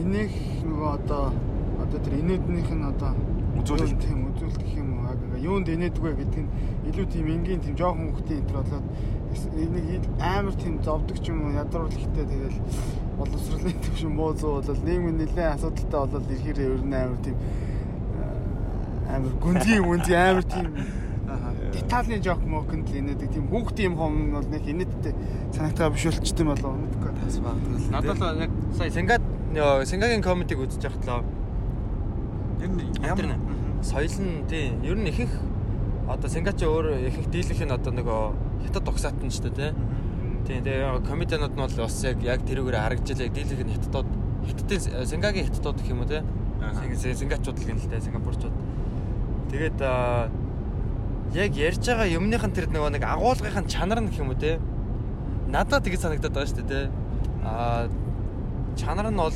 энийх нөгөө одоо одоо тэр инээднийх нь одоо Үзүүлэлт. тийм үзүүлэлт гэх юм. Уу юунд инээдгүй гэдэг нь илүү тийм энгийн тийм жоохон хүүхдийн энэ төр болоод энийг ил- амар тийм зовдөг ч юм уу ядруулах ихтэй тэгэл боловсролын төвшин буу зүү болол нийгмийн нэлээд асуудалтай болол ирэхээр ер нь амар тийм э, амар гүнзгий гүнзгий амар тийм детальны жок моконд л инээдэг. Тийм хүүхдийн юм хом нь бол нэг инээдтэй санагтаа биш болчтой юм болов. Уу бас магадгүй л Надад л яг сая Сенгад нөө Сенгагийн комедиг үзэж л ер нь ямар соёл нь тий ер нь ихэнх одоо Сенгачи өөр ихэнх дийлэх нь одоо нөгөө хятад угсаатан ч тий. Тий тэгээ комедианууд нь бол бас яг яг тэрүүгээр харагдаж яг дийлэх нь хятадууд хятадын Сенгагийн хятадууд гэх юм уу тий. Сен- Сенгачууд л гэнэ л дээ Сингапурчууд. Тэгээд яг ярьж байгаа юмныхан тэр нөгөө нэг агуулгын чанар нь гэх юм уу тий. Надад тэгж санагдаад байгаа шүү дээ тий. А чанар нь бол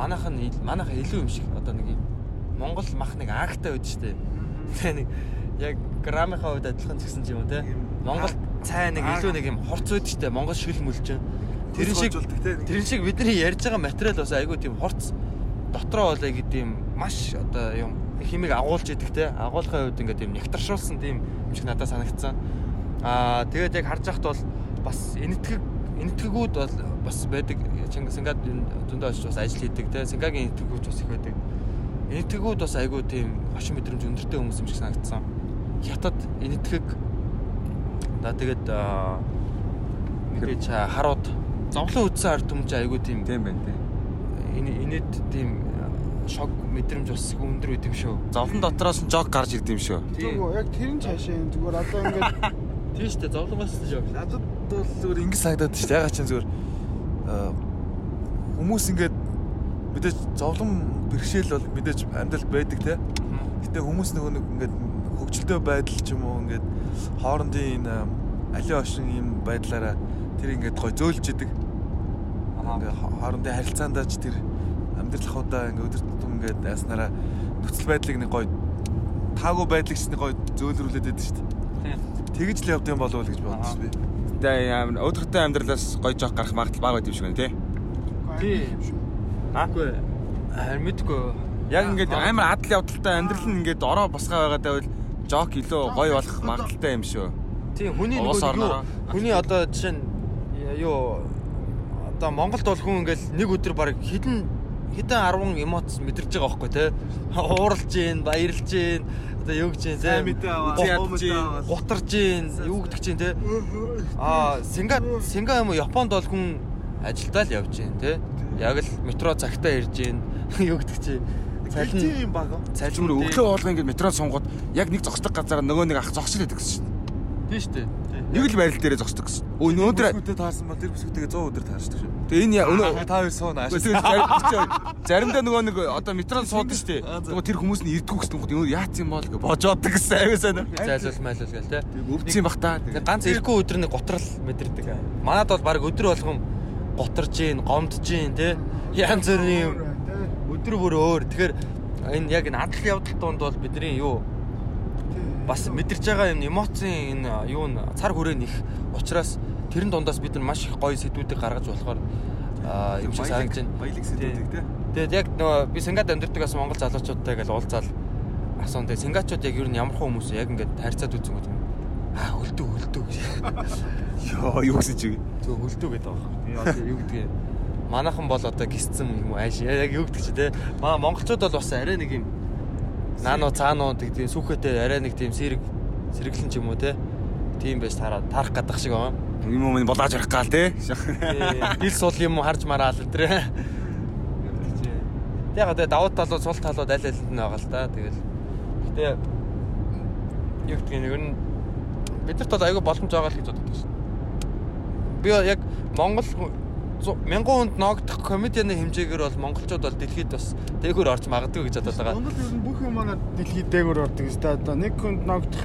манайхан ил- манайхан илүү юм шиг одоо нэг юм Монгол мах нэг агтай байд штэ. Тэгээ нэг яг грамынхаа хувьд адилхан гэсэн юм уу те. Монгол цай нэг илүү нэг юм хурц байд штэ. Монгол шил мүлж. Тэрэн шиг тэрэн шиг бидний ярьж байгаа материал бас айгүй тийм хурц дотроо бол яг тийм маш одоо юм химиг агуулж идэг те агуулгын хувьд ингээд юм нягтршуулсан тийм юм шиг надад санагдсан. Аа тэгээд яг харж байхад бол бас энэтхэг энэтхэгүүд бол бас байдаг. Чингис Сингад зөндөө очиж бас ажил хийдэг те. Сингагийн энэтхэгүүд бас их байдаг. Энэтхэгүүд бас айгүй тийм хошин мэдрэмж өндөртэй хүмүүс юм шиг санагдсан. Хятад энэтхэг да тэгээд мэдээж харууд зовлон үдсэн ард түмж айгүй тийм Тийм байна тий. энэ инээд тийм шок мэдрэмж бас их өндөр үт юм шүү. Зовлон дотроос нь жог гарч ирд юм шүү. Зүгээр яг тэр нь цаашаа юм зүгээр одоо ингээд Тийм шүү дээ зовлонгоос л шок. Надад бол зүгээр ингэ санагдаад шүү дээ. Ягаад ч зүгээр хүмүүс ингээд мэдээж зовлон бэрхшээл бол мэдээж амьдралд байдаг те. Гэтэ хүмүүс нөгөө нэг ингээд хөгжилтэй байдал ч юм уу ингээд хоорондын энэ алийн ошин юм байдлаараа тэр ингээд гой зөөлж идэг. Ингээд хо- хоорондын харилцаандаа ч тэр амьдрал ахудаа ингээд өдөр тутам ингээд яснараа нөхцөл байдлыг нэг гой таагүй байдлыг ч нэг гой зөөлрүүлээд байдаг шүү дээ. Тэгж л явд юм болов уу гэж бодсон би. Тэгээ амар өдөртэй амьдралаас гоё жог гарах магадлал бага байд юм шиг байна тий. Тийм. Аагүй. Харин мэдгүй. Яг ингээд амар адал явдалтай амьдрал нь ингээд ороо босгоо байгаад байвал жог илүү гоё болох магадaltaй юм шүү. Тийм хүний нөгөө юу хүний одоо жишээ нь юу одоо Монголд бол хүн ингээл нэг өдөр баг хідэн хідэн 10 эмоц мэдэрж байгаа байхгүй те. Ууралж гин баярлж гин одоо юу гэж гин Сайн мэдээ аваа, гутарж гин юу гэдэг чинь те. Аа Синга Синга юм уу? Японд бол хүн ажилдаа л явж гин те. Яг л метро цагтаа ирж гин юу гэдэг чинь. Цалин Тийм баг. Цалин өглөө хоолгоо ингээд метрон сонгоод яг нэг зогсдог газараа нөгөө нэг ах зогсол байдаг гэсэн шүү. тийм шүү дээ Нэг л байрал дээрээ зогсдог гэсэн. Өө өнөөдөр өдрөө таарсан бол тэр бүсгүйтэйгээ 100 өдөр таарчдаг шүү. тэгээ энэ яа- өнөө Та хоёр. Үгүй зарим- заримдаа нөгөө нэг одоо метрон суудаг шүү дээ. Нөгөө тэр хүмүүс нь ирдгүү гэсэн юм. Өнөө яац юм бол гэж божоодаг гэсэн аюу сайн. зайлуул майлуул гэл те Өвдсөн бах та. Ганц ирэхгүй өдөр нэг готрал мэдэрдэг. Манад бол баг өдөр болгон готарж гин, гомдж гин те. Янз бүрийн юм өдөр бүр өөр. Тэгэхээр энэ яг энэ адал явдал донд бол бидний юу бас мэдэрч байгаа юм эмоцийн энэ юу н цар хүрээ нэх учраас тэрэн дундаас бид нар маш их гоё сэдвүүдийг гаргаж болохоор аа юм шиг санагдаж байна. Баялаг сэдвүүдийг те. Тэгээд яг нөгөө би Сингад амьдардаг бас монгол залуучуудтай ингээл уулзаал асуун. Тэгээд Сингачууд яг юу н ямар хүн хүмүүс яг ингээд харьцаад үзэн гот. Аа хөлдөө хөлдөө гэж. Йоо юу гэсэн чи. Зөв хөлдөө гэдэг одоо юу гэдгийг манайхан бол одоо гисцэн юм ааш яг юу гэдэг чи те. Маа монголчууд бол бас арай нэг юм наано цаано гэдэг тийм сүхэтэй арай нэг тийм сэрэг сэргэлэн ч юм уу те. Тийм байж тараа тарах гадах шиг байгаа. Юм юм болоож ярих гал те. Дил сул юм харж мараал өдрөө. Тэг яг тэгээ давуу талууд сул талууд аль алинд нь байгаа л да. Тэгэл. Гэтэ юу гэдгийг нэг нь бидэрт бол аягүй боломж байгаа л гэж боддог шин. Би яг Монгол хүн- зу- мянган хүнд ногдох комедианы хэмжээгээр бол монголчууд бол дэлхийд бас дээгүүр орж магадгүй гэж бодоод байгаа. Монгол ер нь бүх юм манай дэлхийд дээгүүр ордог өстой одоо нэг хүнд ногдох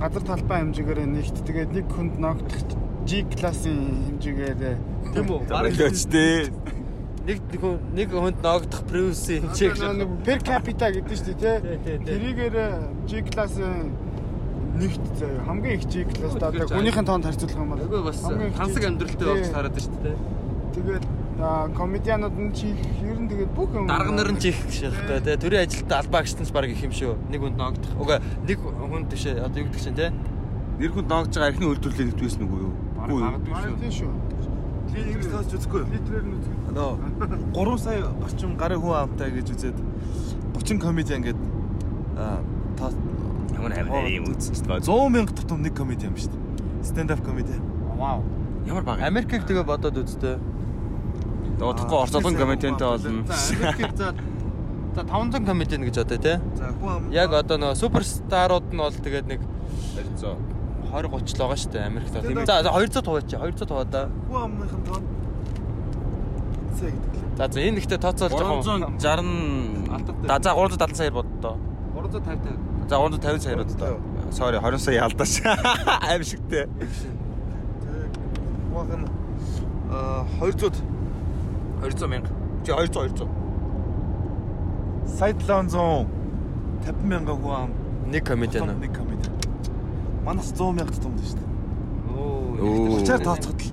газар талбай хэмжээгээр нэгт тэгээд нэг хүнд ногдох G классын хэмжээгээр Тийм үү? Барилж те. Нэг хүн нэг хүнд ногдох превиуси хэмжээг нэг per capita гэдэг. Тий, тий, тий. Тэрийгээр G классын нэгт заяа хамгийн их G класс Тэгж гүнийхэн тоонд харьцуулах юм бол Айгүй бас хансаг амьдралтай болж хараад байна шүү дээ. Тэгээд аа, комедианууд нь чи ер нь тэгээд бүх юм Дарга нарын чих гэхтэй тий. Төрийн ажилтаа албаа гişтэнс баг их юм шүү. Нэг хүнд ногдох. Уга нэг хүнд тийш одоо юу гэдэг чинь тий. Нэр хүнд ноогж байгаа архины үйлдвэрлэлийг нэгтвэсэн үгүй юу? Үгүй юу? Тийм шүү. Литрээр тооч үзэхгүй. Литрээр нь үзэх. Нөө 3 сая орчим гарын хүн амтай гэж үзээд 30 комеди ингээд аа Ямар амар юм ч баа. 100 мянга тутам нэг комеди юм шүү дээ. Stand up comedy. Вау. Ямар баг. Америкийг тэгээ бодоод үзтээ. Дуудахгүй орцолон комедиантай болно. За Америкийг за за 500 комедиан гэж одоо тий. За хүн Яг одоо нөгөө суперстарууд нь бол тэгээд нэг 200. 20 30 л байгаа шүү дээ Америкт. За за 200 хуваач. 200 хуваа да. хүн амынхан тоон сая гэдэг лээ. За за энэ ихтэй тооцоол жоохон 360 да за 370 сая боддоо. 350 За 350 сая боддоо. Sorry 20 сая алдаач. Аим шигтэй. Хүн аа 200 200 мянга. Чи 200 200. сая 700 50 мянган хүн ам нэг комедиан. нэг комеди. Манас 100 мянга тутамд шүү дээ. Оо. Учаар тооцоход л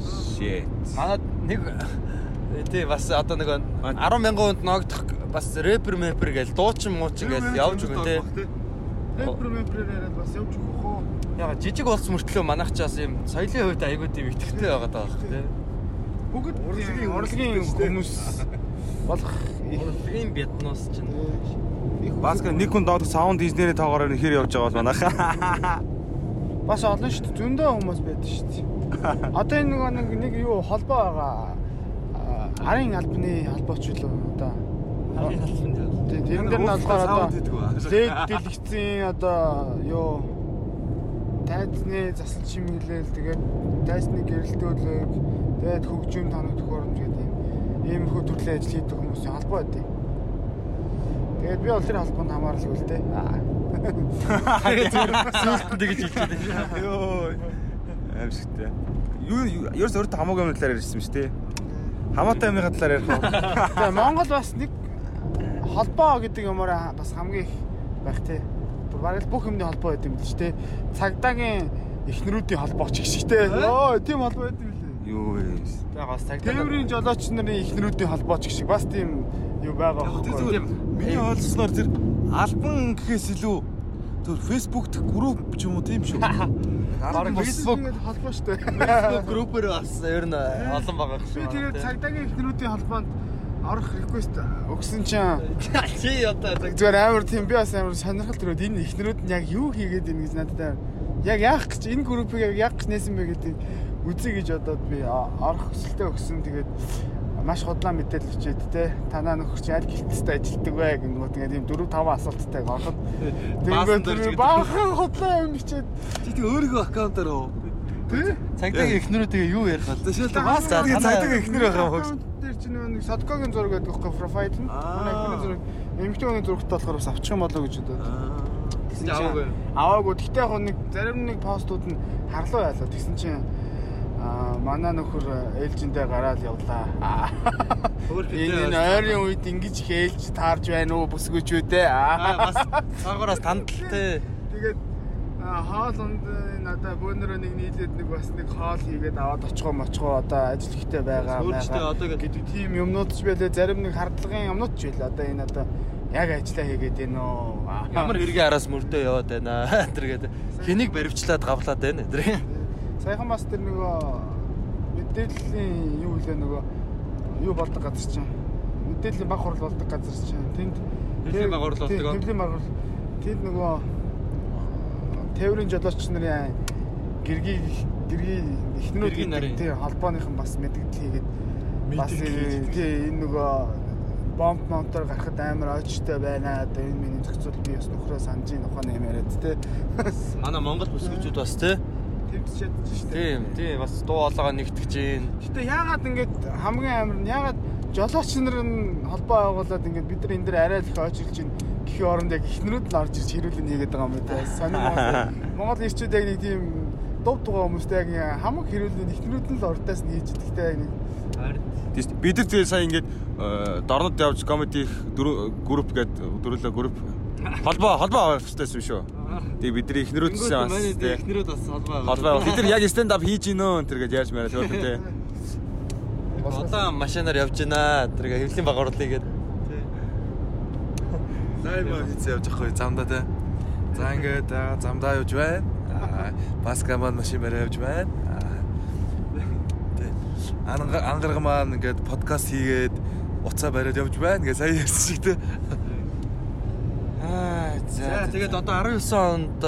Shit. Манад нэг тий бас одоо нэг 10 мянган хүнд ногдох бас рэпер мэпер гээл дуучин муучин гээл явж өгөн те. Рэпер мэпрээр яриад бас явж өгөх үү? Яг жижиг улс мөртлөө манайх ч бас юм соёлын хувьд айгүй тийм ихтэй байгаа даа те. Бүгд урлагийн урлагийн хүмүүс болох Урлагийн бяднуус чинь Баска нэг хүн доод саунд инженерийн тоогоор хэр явж байгаа бол манайхаа. бас олон шүү дээ. Зөндөө хүмүүс байдаг шүү дээ. Одоо энэ нэг нэг юу холбоо байгаа. Аа, Арын албаны холбооч үлээ одоо. хамгийн халбан дээ. Тийм тэрэн дээр нь болохоор одоо лед дэлгэцийн одоо юу тайзны засал чимэглэл тэгээд тайзны гэрэлтүүлэг тэгээд хөгжим тоног төхөөрөмж гэдэг юм иймэрхүү төрлийн ажил хийдэг хүмүүсийн холбоо байдیں۔ Тэгээд би бол тэр холбоонд хамаарлаггүй л дээ. Аа. Сүүлд тэгэж хэлж байгаа. Йоо. Аимшигтай. Юу ерөөс өөртөө хамаагүй юм талаар ярьсан шүү дээ. Хамаатай юмны талаар ярих уу? Тэгээ Монгол бас нэг холбоо гэдэг юмараа бас хамгийн их байх тий. Бараг л бүх юмны холбоо байдаг юм л ч тий. Цагдаагийн эхнэрүүдийн холбоо ч гэх шиг тий. Оо тийм холбоо байдаг юм лээ. Юу вэ? Тэгээ бас цагдаа. Тээврийн жолооч нарын эхнэрүүдийн холбоо ч гэх шиг бас тийм юу байгаа байхгүй. зүгээр миний ойлсноор тэр альбан гэхээс илүү тэр Facebook дэх групп ч юм уу тийм шүү. Facebook. Холбоо штэ. Facebook группээр бас ер нь олон байгаа Би шүү. тэгээд цагдаагийн эхнэрүүдийн холбоонд орох реквест өгсөн чинь чи одоо зүгээр амар тийм би бас амар сонирхол төрөөд энэ эхнэрүүд нь яг юу хийгээд ийн гэж надад амар яг яах гэж энэ группийг яг яах гэж нээсэн бэ гэдэг үзье гэж бодоод би орох хүсэлтэй өгсөн тэгээд маш худлаа мэдээлэл өчөөд те танаа нөхөр чи аль гэлтстэй ажилтдаг вэ гэнэ тэгээд ийм 4 5 асуулттай ороход тэгээд баахан худлаа юм бичээд Чи тэг өөрийнхөө аккаунтаар уу? тий цагдаагийн эхнэрүүдээ юу ярих? Жишээлбэл За, бас цагдаагийн эхнэр байгаа хөөс. Тэр чинь нэг содкогийн зураг гэдэг байхгүй профайл нь. Манай эхний зураг эмэгтэй хүний зурагтай болохоор бас авчих юм болоо гэж бодоод. Аваагүй. Аваагүй. Гэхдээ яг нэг зарим нэг постууд нь харлуу байлаа. Тэгсэн чинь аа манай нөхөр ээлжиндээ гараад явлаа. Аа. Энэ энэ ойрын үед ингэж их ээлж таарж байна уу бүсгүйч үү те. Аа бас цаагаараас тандалтай. Тэгээд аа, хоолунд надаа бөөнөрөө нэг нийлээд нэг бас нэг хоол хийгээд аваад очихоо мочгоо одоо ажил ихтэй байгаа. Байгаа гэдэг тийм юмнууд ч байлээ. Зарим нэг хардлагын юмнууд ч байлээ. Одоо энэ одоо яг ажиллаа хийгээд байна уу? Ямар хэргийн араас мөрдөө яваад байна тэр гэдэг. Хэнийг баривчлаад гавлаад байна тэр. Саяхан бас тэр нөгөө мэдээллийн юу хэлээ нөгөө юу болдог газар чинь мэдээллийн баг хурал болдог газар чинь тэнд Хэвлэлийн баг хурал болдог? Хэвлийн баг хурал тэнд нөгөө тээврийн жолооч нарын гэргийн эхнүүд Гэргийн нарын. тий холбооныхан бас мэдээлэл хийгээд бас тий энэ нөгөө бомб монтор гарахад амар ойчтой байна. Одоо энэ миний зохицуул би бас нөхрөө санаж ийн ухааны юм яриад тий. Манай Монгол бүсгүүчүүд бас тий. Тэмцчихэд шүү дээ. Тийм, тийм бас дуу хоолойгоо нэгтгэж гин. Гэтэ яагаад ингэж хамгийн амар нь яагаад жолооч нар нь холбоо байгуулад ингэж бид нар энэ дээр арай л их ойчилж байна гэхийн оронд яг ихнэрүүд нь орж ирж хэрүүлэн хийгээд байгаа юм байна. Сонир Монгол Монгол ирчүүд яг нэг тийм дув тугаа хүмүүстэй яг хамаг хэрүүлэн ихнэрүүд нь л уртаас нь хийж идэгтэй нэг бид нар тэгээ сая ингээд э, дорнод явж комеди групп гэдэг дөрөлөө групп холбоо холбоо авчихсан юм шүү. Тэгээ бидний эхнэрүүдсэн бас Манай тий. эхнэрүүд бас холбоо байгаа. Холбоо бид нар яг stand up хийж гинөө тэр гэж яаж мээрээ төөрхөн тий. Одоо машинаар явж байна. Тэр хэвлийн баг орлыг гээд. Лайв хийц явж байгаа замдаа те. За ингээд аа, замдаа явж байна. Аа, Баска маань машин барай явж байна. Ангарга маань ингээд подкаст хийгээд уцаа бариад явж байна гэ сая ярьсан шиг те. За тэгээд одоо 19 онд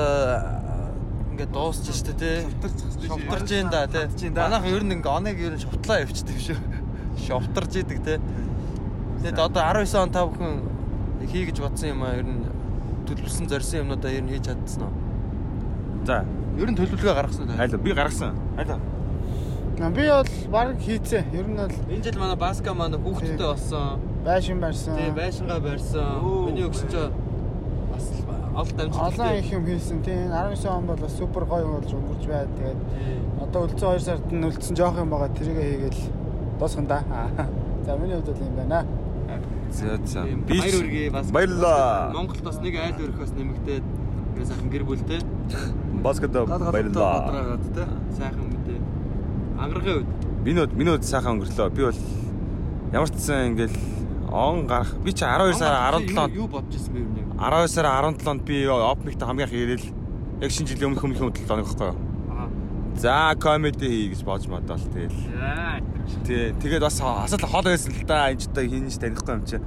ингээд дуусчих шүү дээ тий. Шовтарч जैन да тий. Манайх ер нь ингээ оныг ер нь шовтлаа явчихдаг шүү. Шовтарж идэг тий. Тэгээд одоо 19 он та бүхэн хийгэж бодсон юм аа ер нь төлөвлөсөн зорьсон юмнуудаа ер нь хийж чадсан уу? За Ер нь төлөвлөгөө гаргасан уу? айлаа би гаргасан. Айлаа. А, би бол баг хийцээ. Ер нь бол Энэ жил манай баска манай хүүхдтэй болсон. байшин барьсан. Тий байшингаа барьсан. Миний өгсөн олд Олон амжилттай. их юм хийсэн. Тийм 19 он бол супер гоё болж өнгөрч байд. Тэгээд одоо үлдсэн 2 сард нь үлдсэн жоох юм байгаа. Тэрийг хийгээл дуусгана да. Аа. За миний хувьд бол юм байна. За за. Би баяр үргээ бас баярлаа. Монголд бас нэг айл өрх бас нэмэгдээд ингээ сайхан гэр бүлтэй. Баскет баярлаа. Бадраагаад те. Сайхан мэдээ. Ангаргийн үед Минут минут сайхан өнгөрлөө. Би бол ямар ч сан ингээл он гарах. Би чи 12 сар 17 юу бодож ирсэн бэ юу нэг? 12 сар 17-нд би опмигт хамгийн их ирээл яг шинэ жилийн өмнөх өмнөх 7 хоног байхгүй юу? Аа. За комеди хий гэж бодож модол тэгэл. Тий, тэгээд бас асал хол байсан л да. Энд ч одоо хин ч танихгүй юм чи.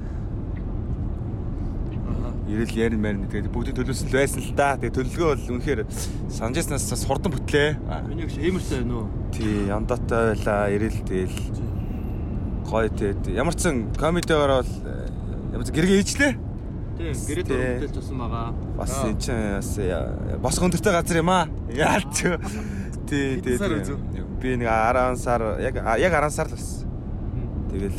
Ирэл ярин мэрн тэгээд бүгдийн төлөвсөн л байсан л да. Тэгээд төлөвлөгөө бол үнэхээр санджааснаас бас хурдан бүтлээ. Миний гэж эмэртэй байна уу? Тий, яндаатай байлаа. Ирэл тэгэл гоё тэгээд ямар ч сан комедигаар бол э, ямар ч гэргээ хийчлээ. Тийм, гэрээ Тий. төрөлтөлж тусан байгаа. Бас энэ ч бас босго өндөртэй газар юм аа. Яалч. Тий, тий. Би нэг 10 сар яг яг 10 сар л бас. Тэгэл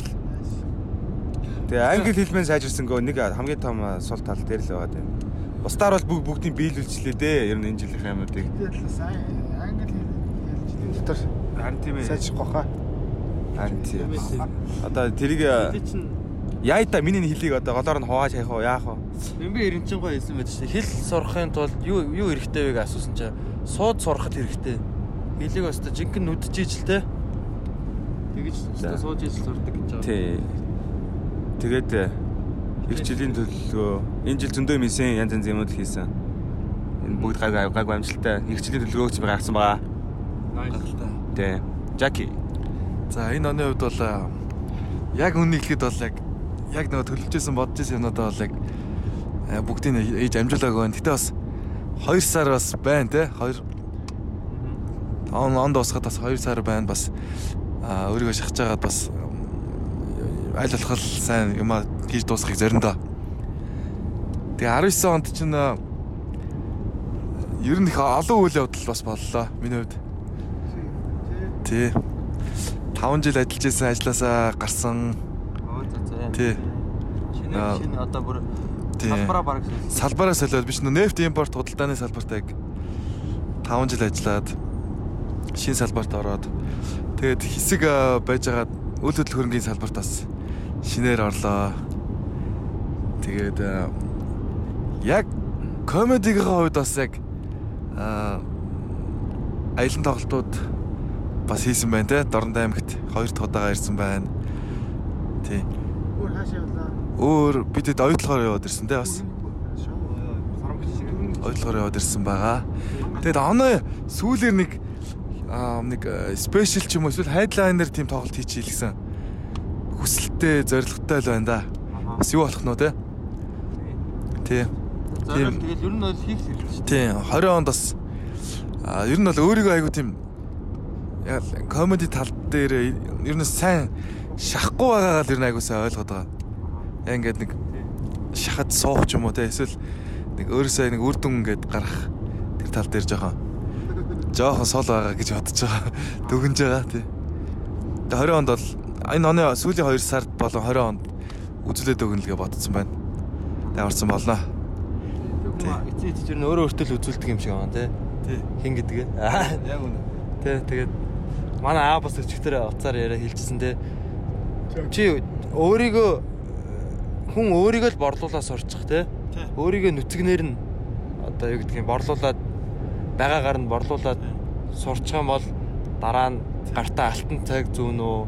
Тэгээ англи хэлмэн сайжирсангүй нэг хамгийн том сул тал дээр л байгаа тийм. Бусдаар бол бүгд бүгдийг биелүүлчихлээ дээ. Ер нь энэ жилийн сайн англи хэлж дотор Харин тийм ээ. сайжрах баха. Харин тийм. Одоо тэрийг яа да миний хэлийг одоо голоор нь хувааж хайх уу яах вэ? Бэмби эренчин гоо хэлсэн байдаг шүү. Хэл сурахын тулд юу юу хэрэгтэй вэ гэж асуусан чинь сууд сурахад хэрэгтэй. Хэлийг өстө жинхэнэ нүдж ижил те. Тэгэж өстө сууж ижил сурдаг гэж байгаа. Тий. Тэгээд э, их жилийн төлөвлөгөө энэ жил зөндөө мисэн янз янз юмуд хийсэн. Энэ бүгд гайг гайг амжилттай их жилийн төлөвлөгөө гаргаж гаргасан байгаа. Гайхалтай. Тий. Жаки. За энэ оны хувьд бол а, яг үнийг хэлэхэд бол яг яг нөгөө төлөвлөжсэн бодож ирсэн юмнуудаа бол яг а, бүгдийг ээж амжуулаагүй байна. Гэтэ бас 2 сар бас байна те. 2 он онд усахад бас 2 сар байна бас өөрийгөө шахаж байгаад бас аль болох сайн юмаа хийж дуусгахыг зориндоо. Тэгээ 19 онд чинь ер нь их олон үйл явдал бас боллоо миний хувьд. Тий. 5 жил ажиллаж исэн ажилласаа гарсан. Тий. Шинэ шинэ одоо бүр салбараа бараг солисон. Салбараа солиод биш нефт импорт худалдааны салбарт яг 5 жил ажиллаад шинэ салбарт ороод тэгээд хэсэг аа, байжгаад үйл хөдлөл хөрөнгийн салбарт бас шинээр орлоо. Тэгээд яг комедигийн хувьд бас яг аялын тоглолтууд бас хийсэн байна те Дорнод аймагт хоёр дахь удаага ирсэн байна. Тий. Хаашаа явлаа. Өөр бидэд оюутлахаар яваад ирсэн те бас. Оюутлахаар яваад ирсэн байгаа. Тэгээд оноо сүүлээр нэг нэг спешиал ч юм уу эсвэл хайдлайнер тийм тоглолт хийчихээ гэсэн. Хүсэлттэй, зоригтой л байна да. Бас юу болох нь те? Тий. Зориул тэгэл ер нь бол хийх хэрэгтэй шүү. Тий, 20 онд бас а ер нь бол өөрийгөө айгу тийм яг комеди тал дээр ер нь сайн шахахгүй байгаагаа л ер нь сайн ойлгоод байгаа. Яг ингээд нэг шахад суух ч юм уу те эсвэл нэг өөрөөсөө нэг үр дүн ингээд гарах тэр тал дээр жоохон жоохон сол байгаа гэж бодож байгаа. Дүгнж байгаа тий. Тэгээ 20 онд бол энэ оны сүүлийн 2 сард болон 20 онд үзүүлээд өгнө л гэж бодсон байна. Тэгээ орсон болно. Тий. Эцээ эцээ ер нь өөрөө өөртөө л үзүүлдэг юм шиг байна те. Тий. Хин гэдэг. Яг үнэ. Тэ тэгээд манай аа бас өчигдөр уцаар яриа хэлчихсэн те. Чи өөрийгөө хүн өөрийгөө л борлуулаад сурчих те. Өөрийгөө нүцгнэр нь одоо юу гэдгийг борлуулад байгаагаар нь борлуулад сурчих юм бол дараа нь гартаа алтан цаг зүүн үү?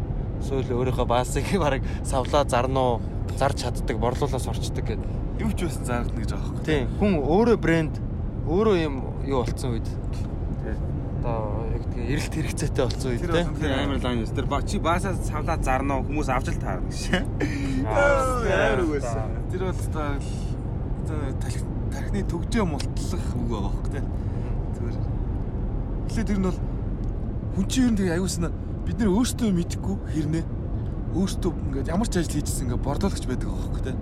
Эсвэл өөрийнхөө баасыг бараг савлаа зарна уу зарж чаддаг борлуулаад сурчдаг гэдэг. Юу ч байсан заардаг гэж байгаа байхгүй. Тийм хүн өөрөө брэнд өөрөө юм юу болцсон үед. Одоо тийм эрэлт хэрэгцээтэй болцсон үед бол тэр амар лайн юм. Тэр ба- чи баасаа савлаа зарна уу хүмүүс авч л таарна гэж. Амар үгүйсэн. Тэр бол та тархины төгжөө мултлах үг байгаа хөх тэ. Зүгээр. Эхлээд тэр нь бол хүн чинь ер нь тэгээ аюулсна бид нэр өөрсдөө мэдэхгүй хэрнээ өөрсдөө ингээд ямар ч ажил хийжсэн ингээд бордуулагч байдаг байгаа хөх тэ.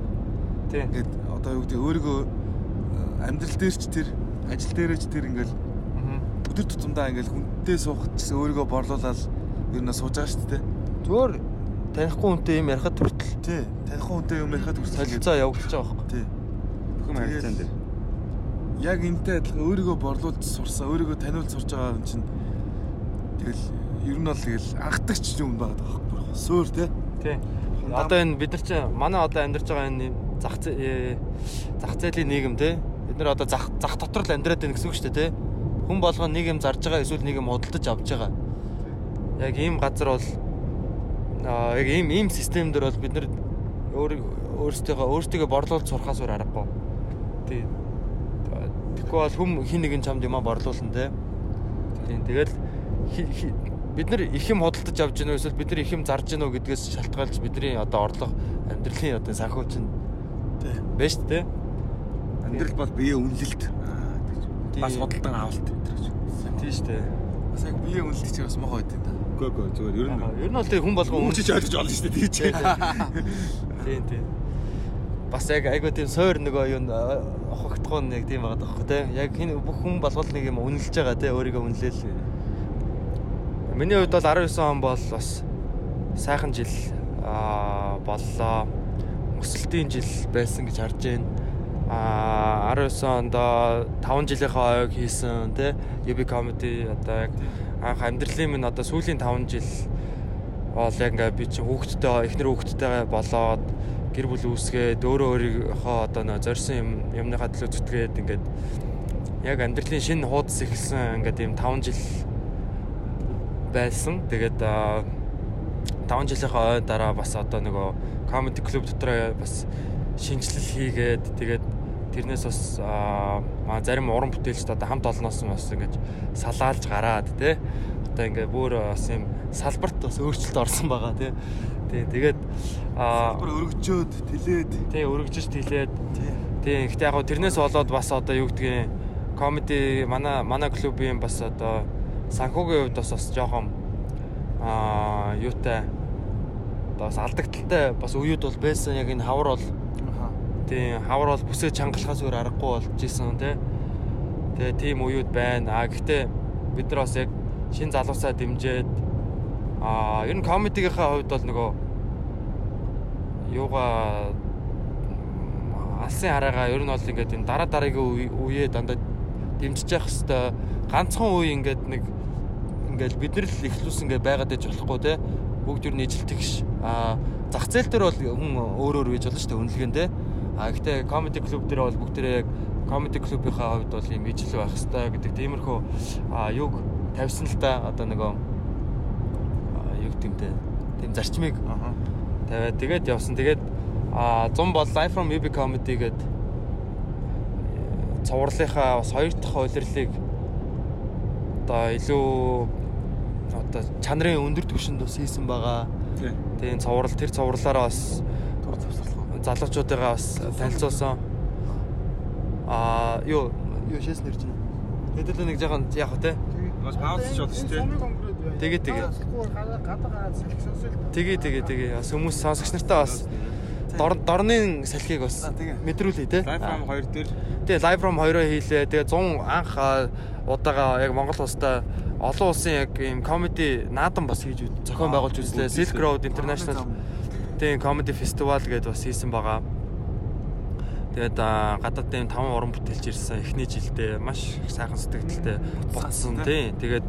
Тийм. Ингээд одоо юу гэдэг өөрийгөө э, амьдрал дээр ч тэр ажил дээрээ ч тэр ингээд өдөр тутамдаа ингээд хүнтэй суухад ч гэсэн өөрийгөө борлуулаад ер нь сууж байгаа шүү дээ. Зүгээр танихгүй хүнтэй юм ярихад хүртэл Тий. Танихгүй хүнтэй юм ярихад хүртэл солилцоо явагдаж байгаа байхгүй. Тий. Бүхэн харилцаан дээр. яг энтэй адилхан өөрийгөө борлуулж сурсан, өөрийгөө таниулж сурж байгаа юм чинь тэгэл ер нь бол тэгэл анхдагч юм байгаа байхгүй. Суур те. Тийм. Одоо энэ бид нар чи манай одоо амьдарч байгаа энэ зах э, зах зээлийн нийгэм те. Бид нар одоо зах зах дотор л амьдраад байна гэсэн үг шүү дээ те. Хүн болгоо нэг юм зарж байгаа эсвэл нэг юм худалдаж авч байгаа. Яг ийм газар бол аа яг ийм ийм систем дээр бол бид нар өөр өөрсдөө өөрсдөө борлуулж сурахаас өөр аргагүй. Тий. Тэгэхгүй бол хүм хин нэгэн чамд юмаа борлуулна те. Тийм тэгэл бид нар их юм худалдаж авч гинөө эсвэл бид нар их юм зарж гинөө гэдгээс шалтгаалж бидний одоо орлого амьдралын одоо санхүү чинь Тий. шүү дээ. Амьдрал бол бие үнэлэлт. Аа. Бас худалдан авалт гэдэг ч. Тийм шүү дээ. Бас яг бие үнэлдэг чинь бас мохоо байд та. Үгүй үгүй зүгээр ер нь Ер нь бол тэг хүн болгон хүн ч ойлгож олно шүү дээ тийч. Тийм тийм. Бас яг айгуу тийм суур нөгөө юу хогтгоо нэг тийм байгаа тоххой те. Яг хин бүх хүн болгол нэг юм үнэлж байгаа те өөрийгөө үнэлээл. Миний хувьд бол 19 он бол бас сайхан жил аа боллоо. Өсөлтийн жил байсан гэж харж байна. Аа 19 онд 5 жилийнхаа ойг хийсэн те. UB comedy одоо яг анх амьдралын минь одоо сүүлийн 5 жил бол яг ингээ би чи хүүхдтэй эхнэр хүүхдтэй болоод гэр бүл үүсгээд өөрөө өөрийнхөө одоо нөө зорьсон юм юмныхаа төлөө зүтгээд ингээд яг амьдралын шинэ хуудас эхэлсэн ингээд ийм 5 жил байсан. Тэгээд 5 жилийнхаа ой дараа бас одоо нөгөө comedy club дотор бас шинжилэл хийгээд тэгээд тэрнээс бас маа зарим уран бүтээлчд одоо хамт олноос нь бас ингэж салаалж гараад тий одоо ингээ бүр бас юм салбарт бас өөрчлөлт орсон байгаа тий тий тэгээд аа Бүр өргөжөөд тэлээд. Тий өргөжж тэлээд. Тий гэхдээ яг тэрнээс болоод бас одоо юу гэдгийг комеди манай манай клубын бас одоо санхүүгийн хувьд бас бас жоохон аа юутай бас алдагдaltaй бас үеуд бол байсан. Яг энэ хавар бол Тийм хавар бол бүсээ чангалахаас өөр аргагүй болж исэн тий. Тэгээ тийм үеуд байна. А гэхдээ бид нар бас яг шин залуусаа дэмжиад а ер нь комедигийнхаа хувьд бол нөгөө юугаа алсын хараагаа ер нь бол ингээд энэ дараа дараагийн үеэ дандаа дэмжиж явах хэвээр ганцхан үе ингээд нэг ингээд бид нар л ихлүүлсэн ингээд байгаад иж болохгүй те бүгд ер нь ижил тэгш а зах зээл дээр бол хүн өөр өөр үйж болно шүү дээ үнэлгээнд те а гэхдээ комеди клуб дээр бол бүгдээрээ яг комеди клубийнхаа хувьд бол юм ижил байх хэвээр гэдэг. Тиймэрхүү юг тавьсан л та. Одоо нөгөө юу гэмтэй тийм зарчмыг тавиад тэгээд явсан. Тэгээд а 100 бол live from UB comedy гэдэг цувралынхаа бас хоёр дахь улирлыг одоо илүү одоо чанарын өндөр түвшинд бас хийсэн байгаа. Тийм цуврал тэр цувралаараа бас залуучуудаа бас танилцуулсан. Аа юу юу шээс нэрч байна. Хэдүүлээ нэг жоохон яах вэ те? Бас пауз ч шүү дээ. Тэгээ тэгээ. Тэгээ тэгээ тэгээ. Бас хүмүүс сонсогч нартаа бас дор дорны салхийг бас мэдрүүлээ те. Live from 2 дээр Тэгээ live from 2-оо хийлээ. Тэгээ 100 анх удаага яг Монгол улстай олон улсын яг ийм comedy наадам бас хийж зохион байгуулж үзлээ. Silk Road International тийм comedy festival гэдээ бас хийсэн байгаа. Тэгээд аа, гадаадын 5 уран бүтээлч ирсэн эхний жилдээ маш сайхан сэтгэлдэлтэй буцсан тийм. Тэгээд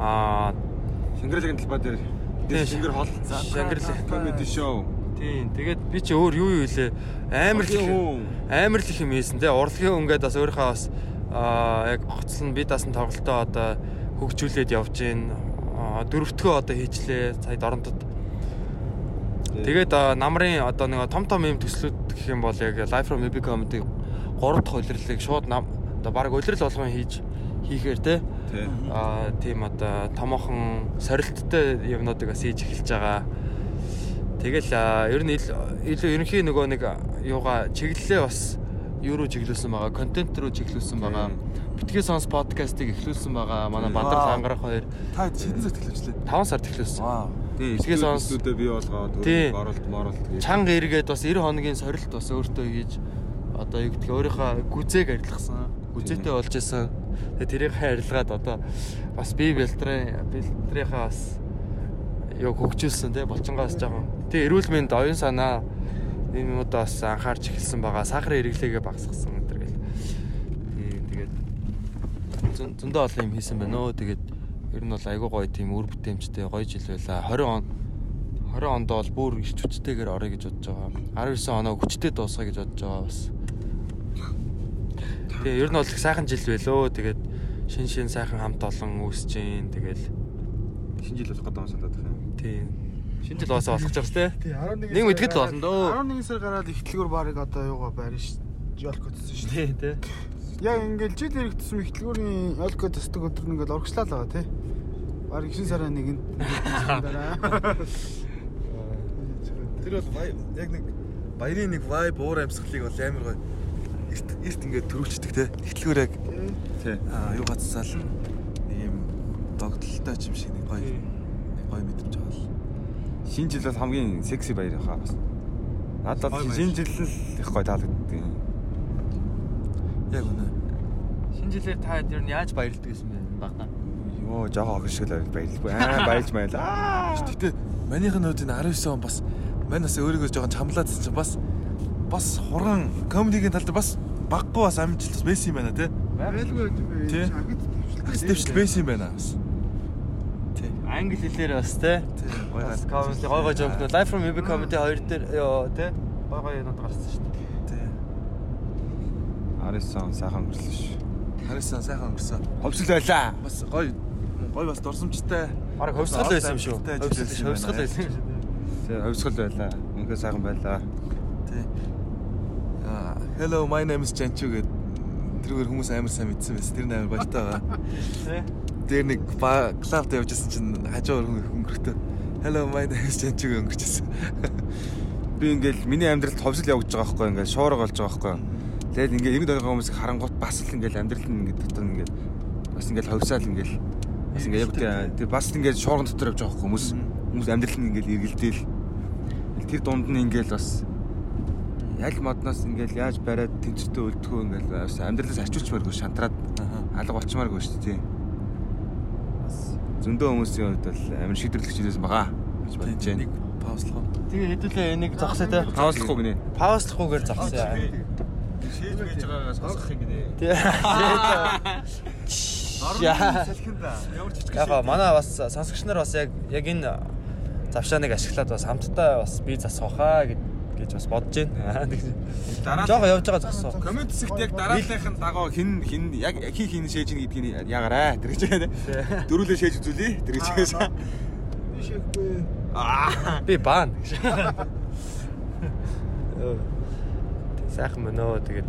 аа Шангирлагын талбай дээр Тийм. Шингэр хол Шангирлаг. comedy show. тийм. Тэгээд би чи өөр юу юу илээ амар л амар л юм ийсэн те урлагийн өнгөд бас өөрийнхөө бас аа яг гоцлон би дасан тоглолтоо одоо хөгжүүлээд явж гин дөрөвдгөө одоо хийчлээ сая дорнотод тэгээд намрын одоо нэг том том юм төслүүд гэх юм бол яг live from epic comedy 3 дахь улирлыг шууд нам одоо баг улирал болгон хийж хийхээр те аа тийм одоо томоохон сорилттой юмнуудыг бас хийж эхэлж байгаа. Тэгэл ер нь ил- илүү ерөнхий нөгөө нэг юугаа чиглэлээ бас юу руу чиглүүлсэн байгаа, контент руу чиглүүлсэн байгаа. Битгий сонс подкастыг эхлүүлсэн байгаа. Манай Бандар Вау. Лангарах хоёр Та хэдэн цагт эхлэвчлээ? 5 сард эхлүүлсэн. Тий. Битгий сонс Студиудаа бий болгоод Тий. оролт моролт гэж. чанга эргээд бас 90 хоногийн сорилт бас өөртөө хийж одоо юу гэдгийг өөрийнхөө гүзээг арилгасан. Гүзээтэй болж исэн. Тэгээ тэрийг арилгаад одоо бас би бэлтрээ бэлтрийнхаа бас юу хөгжүүлсэн те болчингоос жоохон. Тэгээ эрүүл мэнд оюун санаа энэ юмудаа бас анхаарч эхэлсэн байгаа. Сахарын хэрэглээгээ багасгасан гэдэг гэл. Тий тэгээд зөн- зөндөө олон юм хийсэн байна өө. Тэгээд ер нь бол айгүй гоё тийм үр бүтээмжтэй гоё жил байла. 20 он 20 онд бол бүр ирч хүчтэйгээр орё гэж бодож байгаа. 19 оноо хүчтэй дуусгая гэж бодож байгаа бас. Тэгээ ер нь бол их сайхан жил байлөө. Тэгээд шин шин сайхан хамт олон үүсэж гин. Тэгэл шинэ жил болох гэдэг юм санагдах юм. тийм Шинэ жил уусаа болох ч бас. Тий 11 Нэг мэтгэл л болно дөө. 11 сар гараад ихтлгүүр барыг одоо юугаа байрна ш. Жолко төсөн ш. Тий, те. Яг ингээл жил иргэдсэн ихтлгүүрийн Жолко төсдөг өдөр нь ингээл урагшлаа л байгаа тий. Бараг 9 сарын нэгэнд. Тэр бол яг нэг баярын нэг vibe уур амьсгалыг бол амар гоё эрт эрт ингээд төрүүлчихдэг те. Ихтлгүүр яг Тий. аа юу гацсаал нэг юм догтлолтой ч юм шиг нэг гоё нэг гоё мэдрэмж байгаа л. Шинэ жил бол хамгийн секси баяр хаа бас. Надад шинэ жил л их гоё таалагддаг. Яг үнэ. Шинэ жилээр та ер нь яаж баярлдаг гэсэн бэ багтаа? Йоо, жоо охин шиг л баярлахгүй. Аа, баярлж баялаа. Гэтэ манийх нь үед энэ 19 он бас мань бас өөрийгөө жоохон чамлаадсан чинь бас бас хуран комедигийн тал дээр бас баггүй бас амжилт бас байсан юм байна те. Байлгүй юм бэ. Тий. Дэвшил байсан юм байна бас. Тий. Англи хэлээр бас. Тий. Бас гал. comedy гой гой жокнууд Live from Movie Comedy хоёр дээр ёо те. Гой гой юмуд гарсан шүү дээ. Тий. Арисан сайхан өнгөрсөн ш. Харсан сайхан өнгөрсөн. Ховсол байлаа. Бас гоё гоё бас дурсамжтай. Бараг хөвсгөл байсан юм шүү. Байна. байсан юм шүү. Тий, ховсгол байлаа. Үнэхээр сайхан байлаа. Тий. Аа, hello my name is Janchu гэд тэрүүгээр хүмүүс амар сайн мэдсэн байсан. Тэр амар баяртай байгаа. Тий. Тэр нэг клубд явжсэн чинь хажуугаар хүн өнгөрөхтэй. Hello my name is Janchu өнгөрчихсэн. Би ингээл миний амьдралд ховсол явж байгаа байхгүй ингээл шуурга болж байгаа байхгүй. Тэгээд ингээл иргэд байгаа хүмүүсийг харангуут бас л ингээл амьдрал нь ингээд дотор нь ингээд бас ингээл ховсаал ингээл бас ингээд яг тэр бас л ингээд шуурган дотор явж байгаа хүмүүс хүмүүс амьдрал нь ингээл эргэлдээл тэр дунд нь ингээл бас яг модноос ингээл яаж бариад тэнцвэртэй үлдэхөө ингээл бас амьдралаас арчуулчмааргүй шантраад алга болчмааргүй шүү дээ. Бас зөндөө хүмүүсийн хувьд бол амар шийдвэрлэх зүйлээс байгаа гэж бодож байна. Нэг паузлах? Тэгээ хэдүүлээ энийг зогсоо те. Паузлахгүй гинэ. Паузлахгүйгээр зогсоо. Хийж байгаагаас сонсох юм гинэ. Тий. Яа. Яг манай бас сонсогч нар бас яг яг энэ завшааныг ашиглаад бас хамтдаа бас бие засах хаа гэж бас бодож байна. Дараа Жохоо явж байгаа зогсоо. коммент хэсэгт яг дарааллынхын дагуу хин хин яг хин хин шээж ин гэдгийг ягараа тэр гэж байна. Дөрүлээ шээж үзүүлээ тэр гэж байсан. Бишэхгүй. Аа Би баан. Сайхан мөнөө тэгээд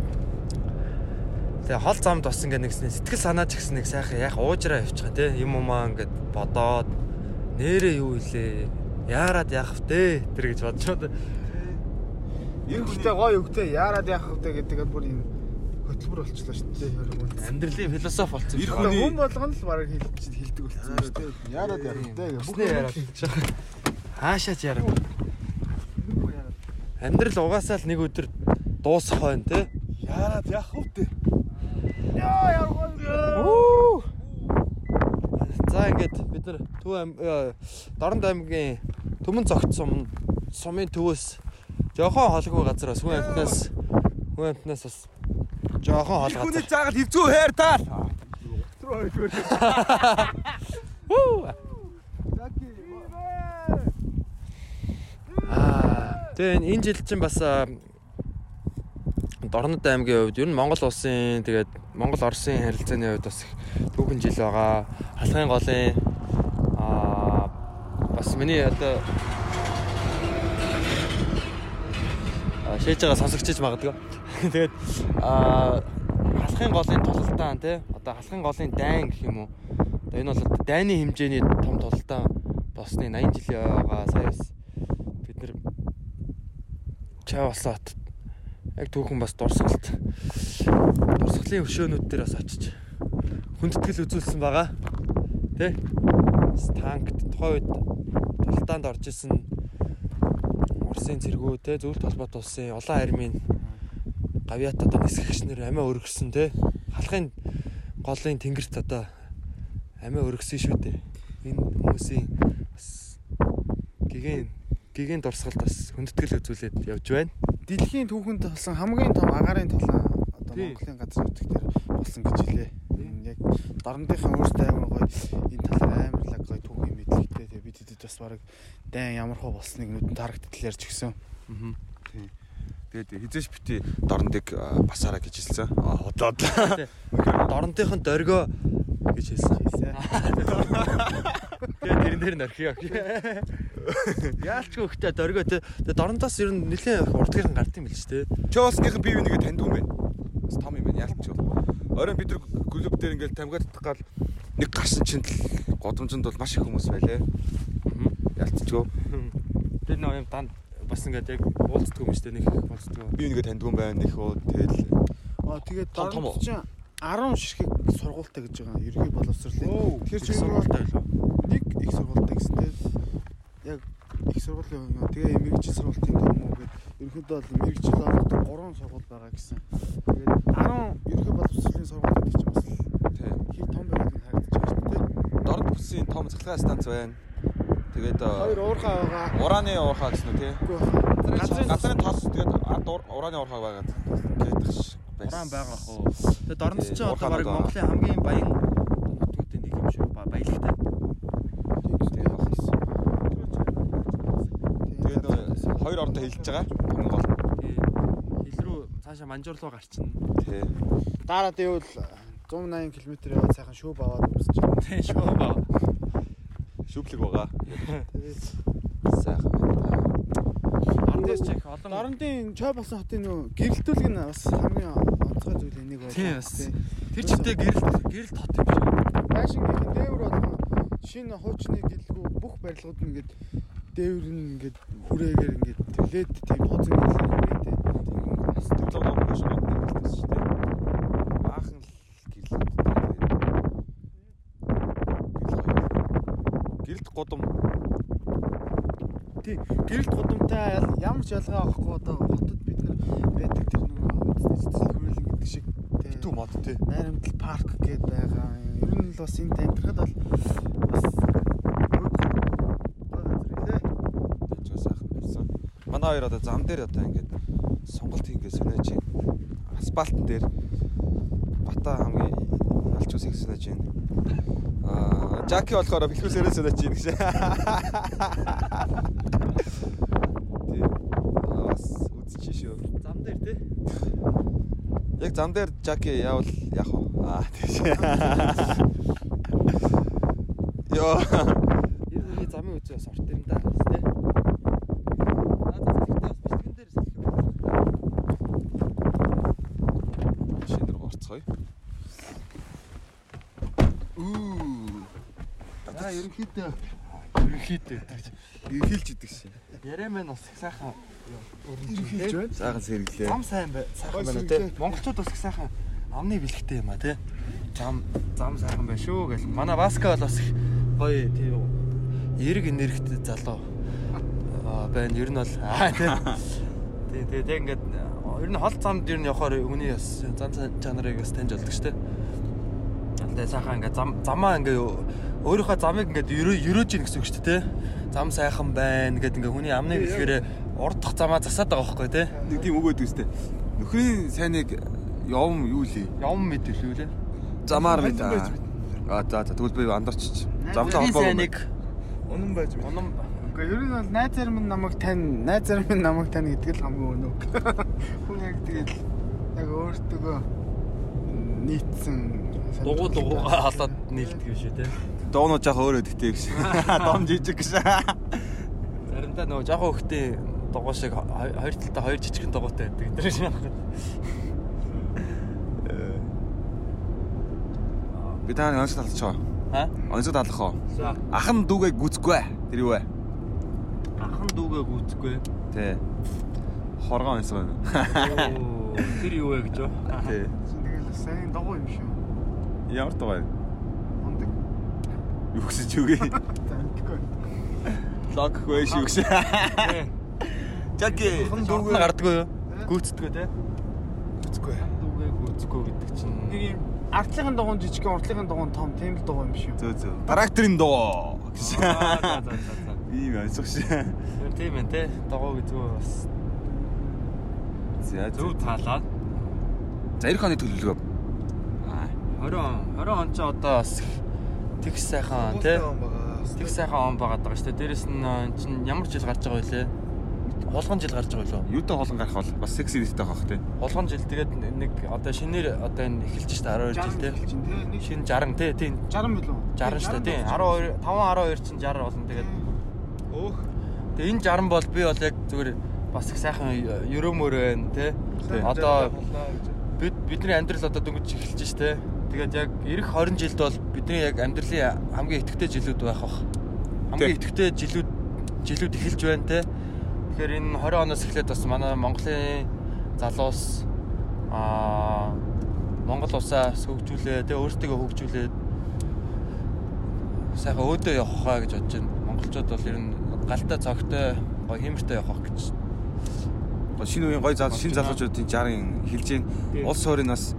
Тэгээ хол замд бас ингээ нэг сэтгэл санаач гэсэн нэг сайхан яг уужраа явчих те юм умаа ингээд бодоод нэрээ юу илээ яарад яах вэ тэр гэж бодчиход Ирэхтэй гоё өгтэй яарад яах вэ гэдэг бүр энэ хөтөлбөр болчихлоо шүү дээ. амьдралын философи Ир шүү. хүний- Хүн болгоно л бараг хэлж хэлдэг болсон шүү дээ. Яарад яах вэ гэж. Бүснэ яраад. Хаашаач ярав. Амьдрал угаасаа л нэг өдөр дуусах байна те. Яарад яах вэ? За ингээд бид нар Төв Дорнод аймгийн Төмөн цогцсон сумын төвөөс жоохон холгүй газраас хүн амтнаас хүн амтнаас бас жоохон хол хүний газар. заагаад хөвцүү хайр таал. Аа. Тэгээ энэ жил чинь бас Дорнод аймгийн хувьд ер нь Монгол улсын тэгээд Монгол Оросын харилцааны хувьд бас их түүхэн жил байгаа. Халахын голын аа бас миний одоо шээж байгаа сонсогчиж магадгүй. Тэгээд аа халахын голын тулалдаан тий одоо халахын голын дайн гэх юм уу. Одоо энэ бол дайны хэмжээний том тулалдаан болсны 80 жилийн байгаа саяас бид нэр Чавсаат яг түүхэн бас дурсгалт дурсгалын өшөөнүүд дээр бас очиж хүндэтгэл үзүүлсэн байгаа. Тэ? Танкт тухайн үед тултаанд орж исэн Оросын цэргүүд те зөвлөлт холбоот улсын улаан армийн гавьяат одоо нисгэгчнэр амиа өргөсөн те халахын голын тэнгэрт одоо амиа өргөсөн шүү дээ. Энэ хүмүүсийн бас гигэн гигэн дурсгалд бас хүндэтгэл үзүүлээд явж байна. Дэлхийн түүхэнд болсон хамгийн том агаарын тулаан одоо. Монголын газар нутгаар болсон гэж хэлээ. Энэ яг дорндынхаа өөрсдөө амар гоё энэ талаар амар лаг гоё түүхийн мэдлэгтэй. Тэгээ бид хэдэд бас баг дайн ямар хөө болсныг нүдэн тарагдтал ярьж гисэн. Тэгээд хизээш бити дорндыг басаараа гэж хэлсэн. А хотлоод. Дорнтойхон дөргөө гэж хэлсэн. Тэгээд тэрэн дээр нөрхий. Яалчгүй ихтэй дөргөө те. Тэгээ дорнтоос ер нь нэлээд урдгийнхан гард юм бил ч те. Челсигийнхэн бие бинийгээ таньдаг юм байна. Бас том юм байна яалтч. Оройн бид нар клуб дээр ингээл тамгаад гал нэг гарсан чинь л годомжинд бол маш их хүмүүс байлээ. Ялцчихөө. Тэр нэг юм данд бас ингээд яг уулздаг юм шүү дээ нэг их болцдог. Би үнийгээ таньдаг юм байна үү тэгэл Аа тэгээд дорнод чинь 10 ширхэг сургуультай гэж байгаа ерхий боловсруулалтын. Тэгэхээр чи сургуультай байлаа. нэг их сургуультай гэсэнтэй яг их сургуулийн юм. Тэгээ мэрэгжил сургуулийн том уу гэд ерөнхийдөө бол мэрэгжил олгох 3 сургууль байгаа гэсэн. Тэгээд 10 ерхий боловсруулалтын сургууль гэдэг чинь бас л тий. хий том байгаад харагдаж байгаа шүү дээ. Дорд бүсийн том цахилгаан станц байна. Тэгээд Хоёр уурхай байгаа. ураны уурхаа гэсэн үү тий. Газрын Газрын тос тэгээд ард ур- ураны уурхаа байгаад гэдэг ш. Уран байгаа хөө. Тэгээ дорнос Тий, ч одоо баг. Монголын хамгийн баян нутгуудын нэг юм. Ба- Баялагтай. Тэгээд нөө хоёр орондоо хилж байгаа. Хамгийн гол. Тий. Хил рүү цаашаа манжуурлуу гарчин. Тий. Дараа дэвэл 180 км яваад сайхан шүүб аваад өмсөж байгаа. Тий шүү ба. Шүүплэг байгаа. Сайхан байна. Ардээс ч их олон Дорнодын чой болсон хотын нөө гэрэлтүүлэг нь бас хамгийн онцгой зүйл энийг байна. Тий бас. Тэр чигтээ гэрэл гэрэл тот юм шүү. Байшингийнхэн дээвэр болгон шинэ хуучны гэлгүй бүх барилгууд нь ингээд дээвэр нь ингээд хүрээгээр ингээд тэлээд тийм хоцон гэлээ хүрээтэй. Бас төрлөө номгоо шууд нэгдсэн шүү дээ. Баахан л гэрэл. Гэрэлт годом Тий. Гэрэлт гудамтай ямар ч ялгаа авахгүй одоо хотод бид нар байдаг тэр нөгөө хүрээлэн гэдэг шиг тий. битүү мод тий. Найрамдал парк гээд байгаа. Ер нь л бас энэ таньдрахад бол бас. Манай хоёр одоо зам дээр одоо ингээд сонголт хийгээ сонирч байна. Асфальтн дээр бата хамгийн алч усыг сонирч байна. Аа, Жаки болохоор бэлхүүсээрээ сонирч байна гэж. Тий. Аа, Бас үзчих шүү. Зам дээр тий. Яг зам дээр Жаки явал яах вэ? Аа, тийш. Йоо. Нь замын үзээ бас орт юм да. Руу орцгоё. Үу. За ерөнхийдөө Ерөнхийдөө. Ихэлж шин. Яриа маань бас их сайхан ерөнхийдөө байна. Сайхан сэргэлээ. зам сайн бай. Сайхан байна сэргэлээ. тий. Монголчууд бас их сайхан амны бэлгтэй юм а тий. Зам зам сайхан байна шүү гэл. Манай Васка бол бас их гоё тий. Эрг энергитэй залуу аа байна. Ер нь бол аа тий. Тий тий тэг ингээд ер нь хол замд ер нь явахаар хүний бас зан чанарыг бас таньж болдог шүү дээ. Алтай сайхан ингээд зам замаа ингээд өөрийнхөө замыг ингээд ерөө ерөөж ийн гэсэн үг шүү дээ тий. Зам сайхан байна гэдэг ингээд хүний амны бэлгээрээ урд дахь замаа засаад байгаа байхгүй тий. Нэг тийм өгөөд үстэй. Нөхрийн сайныг явм юу лээ? Явм мэдээлүү лээ. Замаар мэд. Аа за за тэгвэл би андарч. Замтай холбоогүй. сайныг Унан байж байна. унам Гэхдээ ер нь бол найз зарим нь намайг тань, найз зарим нь намайг тань гэдэг л хамгийн өнөг. Хүн яг тэгэл яг өөртөө нийцсэн дугуй дугуйгаа халаад нийлдэг юм шүү те. Доонууд жах өөрөө дэгтэй гэж. Дом жижиг гэж. Заримдаа нөгөө жоохон хөхтийн дугуй шиг хо- хоёр талдаа хоёр жижигхэн дугуйтай байдаг. Тэр шиг байна. Би таны онцгой талч байгаа. Аа? Онцгой талах уу? За. Ахан дүүгээ гүцэхгүй. Тэр юу вэ? Ахан дүүгээ гүйцэхгүй. Тий. Хоргон онцгой. Оо, Тэр юу вэ гэж юу? Тий. тэгэл сайн догоо юм шүү. Ямар тугай? Ундаг. Ч үгүй. Лог шүү гэж. Жаки. Дүүгээ гардггүй юу? Гүйцэдгүй те. Үзгүй. Дүүгээ гүйцэхгүй гэдэг чинь Нэг юм артлын дугуун жижиг, уртлын дугуун том, тийм л дугуй юм шүү. Зөө зөө. Тракторын. Аа, за за за. Ийм. Тэр тийм ээ те. Догоо гэж бас За зөв таалаа. За эх оны төлөвлөгөө. Аа. 20 20 он ч одоо бас тэгс сайхан тий. Тэгс сайхан он байгаад байгаа шүү дээ. Дээрэс нь э, чинь ямар жил гарч байгаа вэ? Хулган жил гарч байгаа юу? Юутай холон гарах бол бас секси дэхтэй байх тий. Хулган жил тэгээд нэг одоо шинээр одоо энэ эхэлж шүү дээ 12 жил тий. тий. Шинэ 60 тий. Тийм 60 билүү? 60 шүү дээ тий. 12 5 12 чинь 60 болно тэгээд Өөх. Тэгээ энэ 60 бол би бол яг зүгээр бас их сайхан ерөөмөр байна те. Одоо бид бидний амьдрал одоо дөнгөж эхэлж штэ. Тэгээд яг эх 20 жилд бол бидний яг амьдралын хамгийн идэвхтэй жилүүд байх бах. Хамгийн идэвхтэй жилүүд жилүүд эхэлж байна те. Тэгэхээр энэ 20 оноос эхлээд бас манай Монголын залуус аа Монгол улсаа хөгжүүлээ тэгээ өөрсдөө хөгжүүлээд сайхан өөдөө явах хаа гэж бодож байна. Монголчууд бол ер нь галтай цогтой гоё хиймэртэй явах гэж шинэ үеийн гоё зал шинэ залуучуудын 60-ын хэлж гин улс нас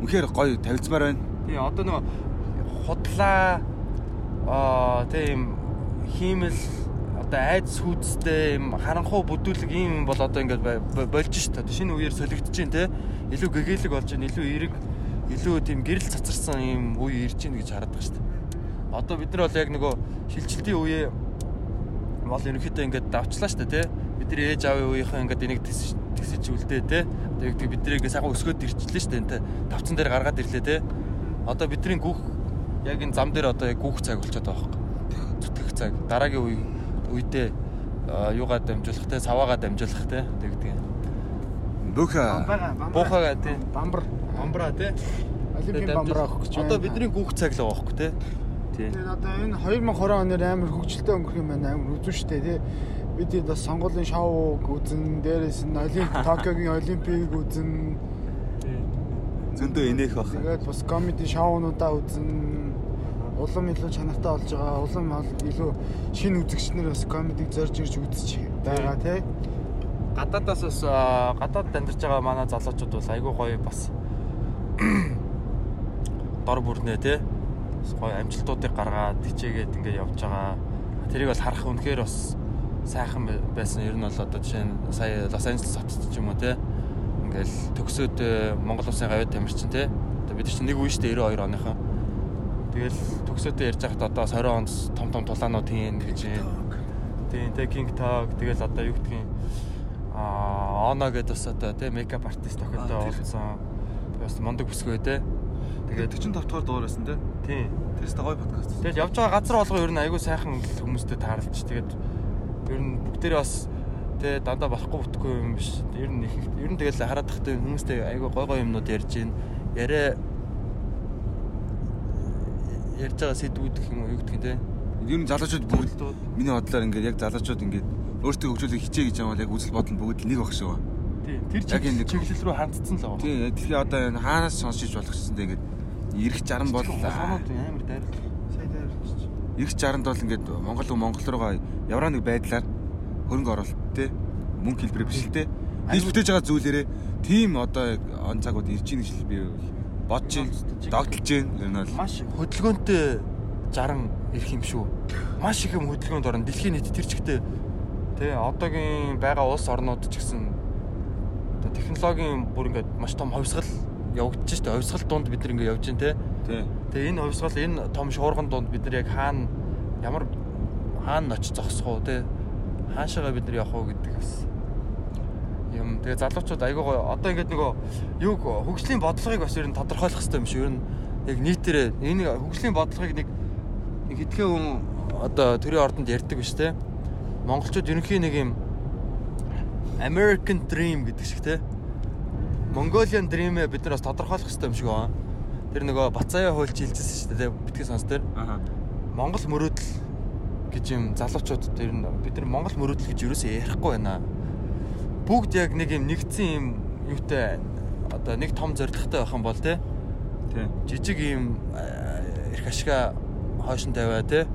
үнэхээр гоё тавилцмаар байна. Тий одоо нөгөө худлаа аа тийм хиймэл одоо айц сүйдтэй юм харанхуу бүдүүлэг юм бол одоо ингээд болж шít. Одоо шинэ үеэр солигдож байна те. Илүү гэгээлэг болж байна. Илүү эерэг илүү тийм гэрэл цацарсан юм үе ирж байна гэж хараад байгаа шít. Одоо бид нар бол яг нөгөө шилжилтийн үеэ бол ерөнхийдөө ингээд давчлаа шít те. Бидний ээж аавын үеийнхэн ингээд энийг тэгсэж үлдээ те. Одоо яг бид нарыг сайхан өсгөөд ирчихлээ шít те. Давцан дээр гаргаад ирлээ те. Одоо бидний гүөх яг энэ зам дээр одоо яг гүөх цаг болчиход байгаа байхгүй. Зүтгэх цаг. Дараагийн үе үедээ юугаа дамжуулах те саваагаа дамжуулах те тэгдэг. Бүх буухагаа те бамбар бамбраа те олимпийн бамбараа авах гэж одоо бидний гүөх цаг л байгаа байхгүй те. Тэгээд одоо энэ 2020 оноор амар хөгжилтэй өнгөрөх юм байна амар үзүү штэ тий. Бид бас сонгуулийн шоуг үзэн, дээрээс нь олимп Токиогийн олимпийг үзэн. Зөндөө инех бах. Тэгээд бас комеди шоунуудаа үзэн улам илүү чанартай болж байгаа. Улам илүү шинэ үзэгчнэр бас комедиг зорж ирж үзэж байгаа тий. Гадаадаас бас гадаад амьдарч байгаа манай залуучууд бас айгүй гоё бас дор бүрнээ тий. Гоё амжилтуудыг гаргаад хичээгээд ингээд явж байгаа. Тэрийг бол харах үнэхээр бас сайхан байсан. Ер нь бол одоо жишээ нь сая Лос Анжелес хотод ч юм уу тий. Ингээл төгсөөд Монгол улсын гавьяа тамирчин тий. Одоо бид чинь нэг үе дээ 92 оныхон. Тэгэл төгсөөдөө ярьж байхад одоо 20 онд том том тулаанууд хийн гэж. Тийм тэ King Tag тэгэл одоо юу гэдгийг аа Оно гэдэг бас одоо тэ мейкап артист тохиолдоо олсон. Бас мондөг бүсгүй тэ. Тэгээд 45 дахь дугаар байсан тэ. Тийм. Тэрс та гоё подкаст. Тэгэл явж байгаа газар болгоо ер нь айгүй сайхан хүмүүстэй тааралж тэгээд ер нь бүгдээрээ бас тэ дандаа болохгүй бүтэхгүй юм биш. Ер нь их ер нь тэгэл хараад тахтай хүмүүстэй айгүй гой гой юмнууд ярьж гин. Яриа ярьж байгаа сэдвүүд гэх юм уу юу гэдэг юм те. Ер нь залуучууд бүгд миний бодлоор ингээд яг залуучууд ингээд өөртөө хөгжүүлэх хичээ гэж байгаа бол яг үзэл бодол бүгд нэг баг шиг ба. Тийм. Тэр чиглэл рүү хандсан л байгаа. Тийм. Тэгэхээр одоо энэ хаанаас сонсож болох гэсэн дээ ингээд эрэх 60 бол амар дайрал. Эрэх 60-д бол ингээд Монгол Монгол руугаа ямар нэг байдлаар хөрөнгө оруулалт те мөнгө хэлбэрээ биш л те. Хийж бүтээж байгаа зүйлээрээ тийм одоо он цагууд ирж ийн гэж би бодож байна. Догтлж байна. Ер нь бол маш хөдөлгөөнтэй 60 ирэх юм шүү. Маш их юм хөдөлгөөнд орно. Дэлхийн нийт тэр чигтээ тий одоогийн байгаа улс орнууд ч гэсэн технологийн бүр ингээд маш том ховсгал явагдаж штэ. Ховсгал дунд бид нар ингээд явж байна тий. Тэгээ энэ ховсгал энэ том шуурган дунд бид нар яг хаана ямар хаана очиж зогсох уу тий. Хаашаага бид нар явах уу гэдэг бас юм. Тэгээ залуучууд айгүй гоё. Одоо ингээд нөгөө юу хөгжлийн бодлогыг бас ер нь тодорхойлох хэрэгтэй юм шиг. Ер нь яг нийтээрээ энэ хөгжлийн бодлогыг нэг нэг хэдхэн хүн одоо төрийн ордонд ярьдаг биш те. Монголчууд ерөнхийн нэг юм American Dream гэдэг шиг те. Mongolian Dream-ээ бид нар бас тодорхойлох хэрэгтэй юм шиг байна. Тэр нөгөө Бацаая хуульч хэлжсэн шүү дээ битгий сонс тэр. Аа. Монгол мөрөөдөл гэж юм залуучууд ер нь бид нар Монгол мөрөөдөл гэж юусоо ярихгүй байна бүгд яг нэг юм нэгдсэн юм юутай одоо нэг том зоригтой байх юм бол те. Тий. Жижиг юм эрх ашига хойшин тавиа те.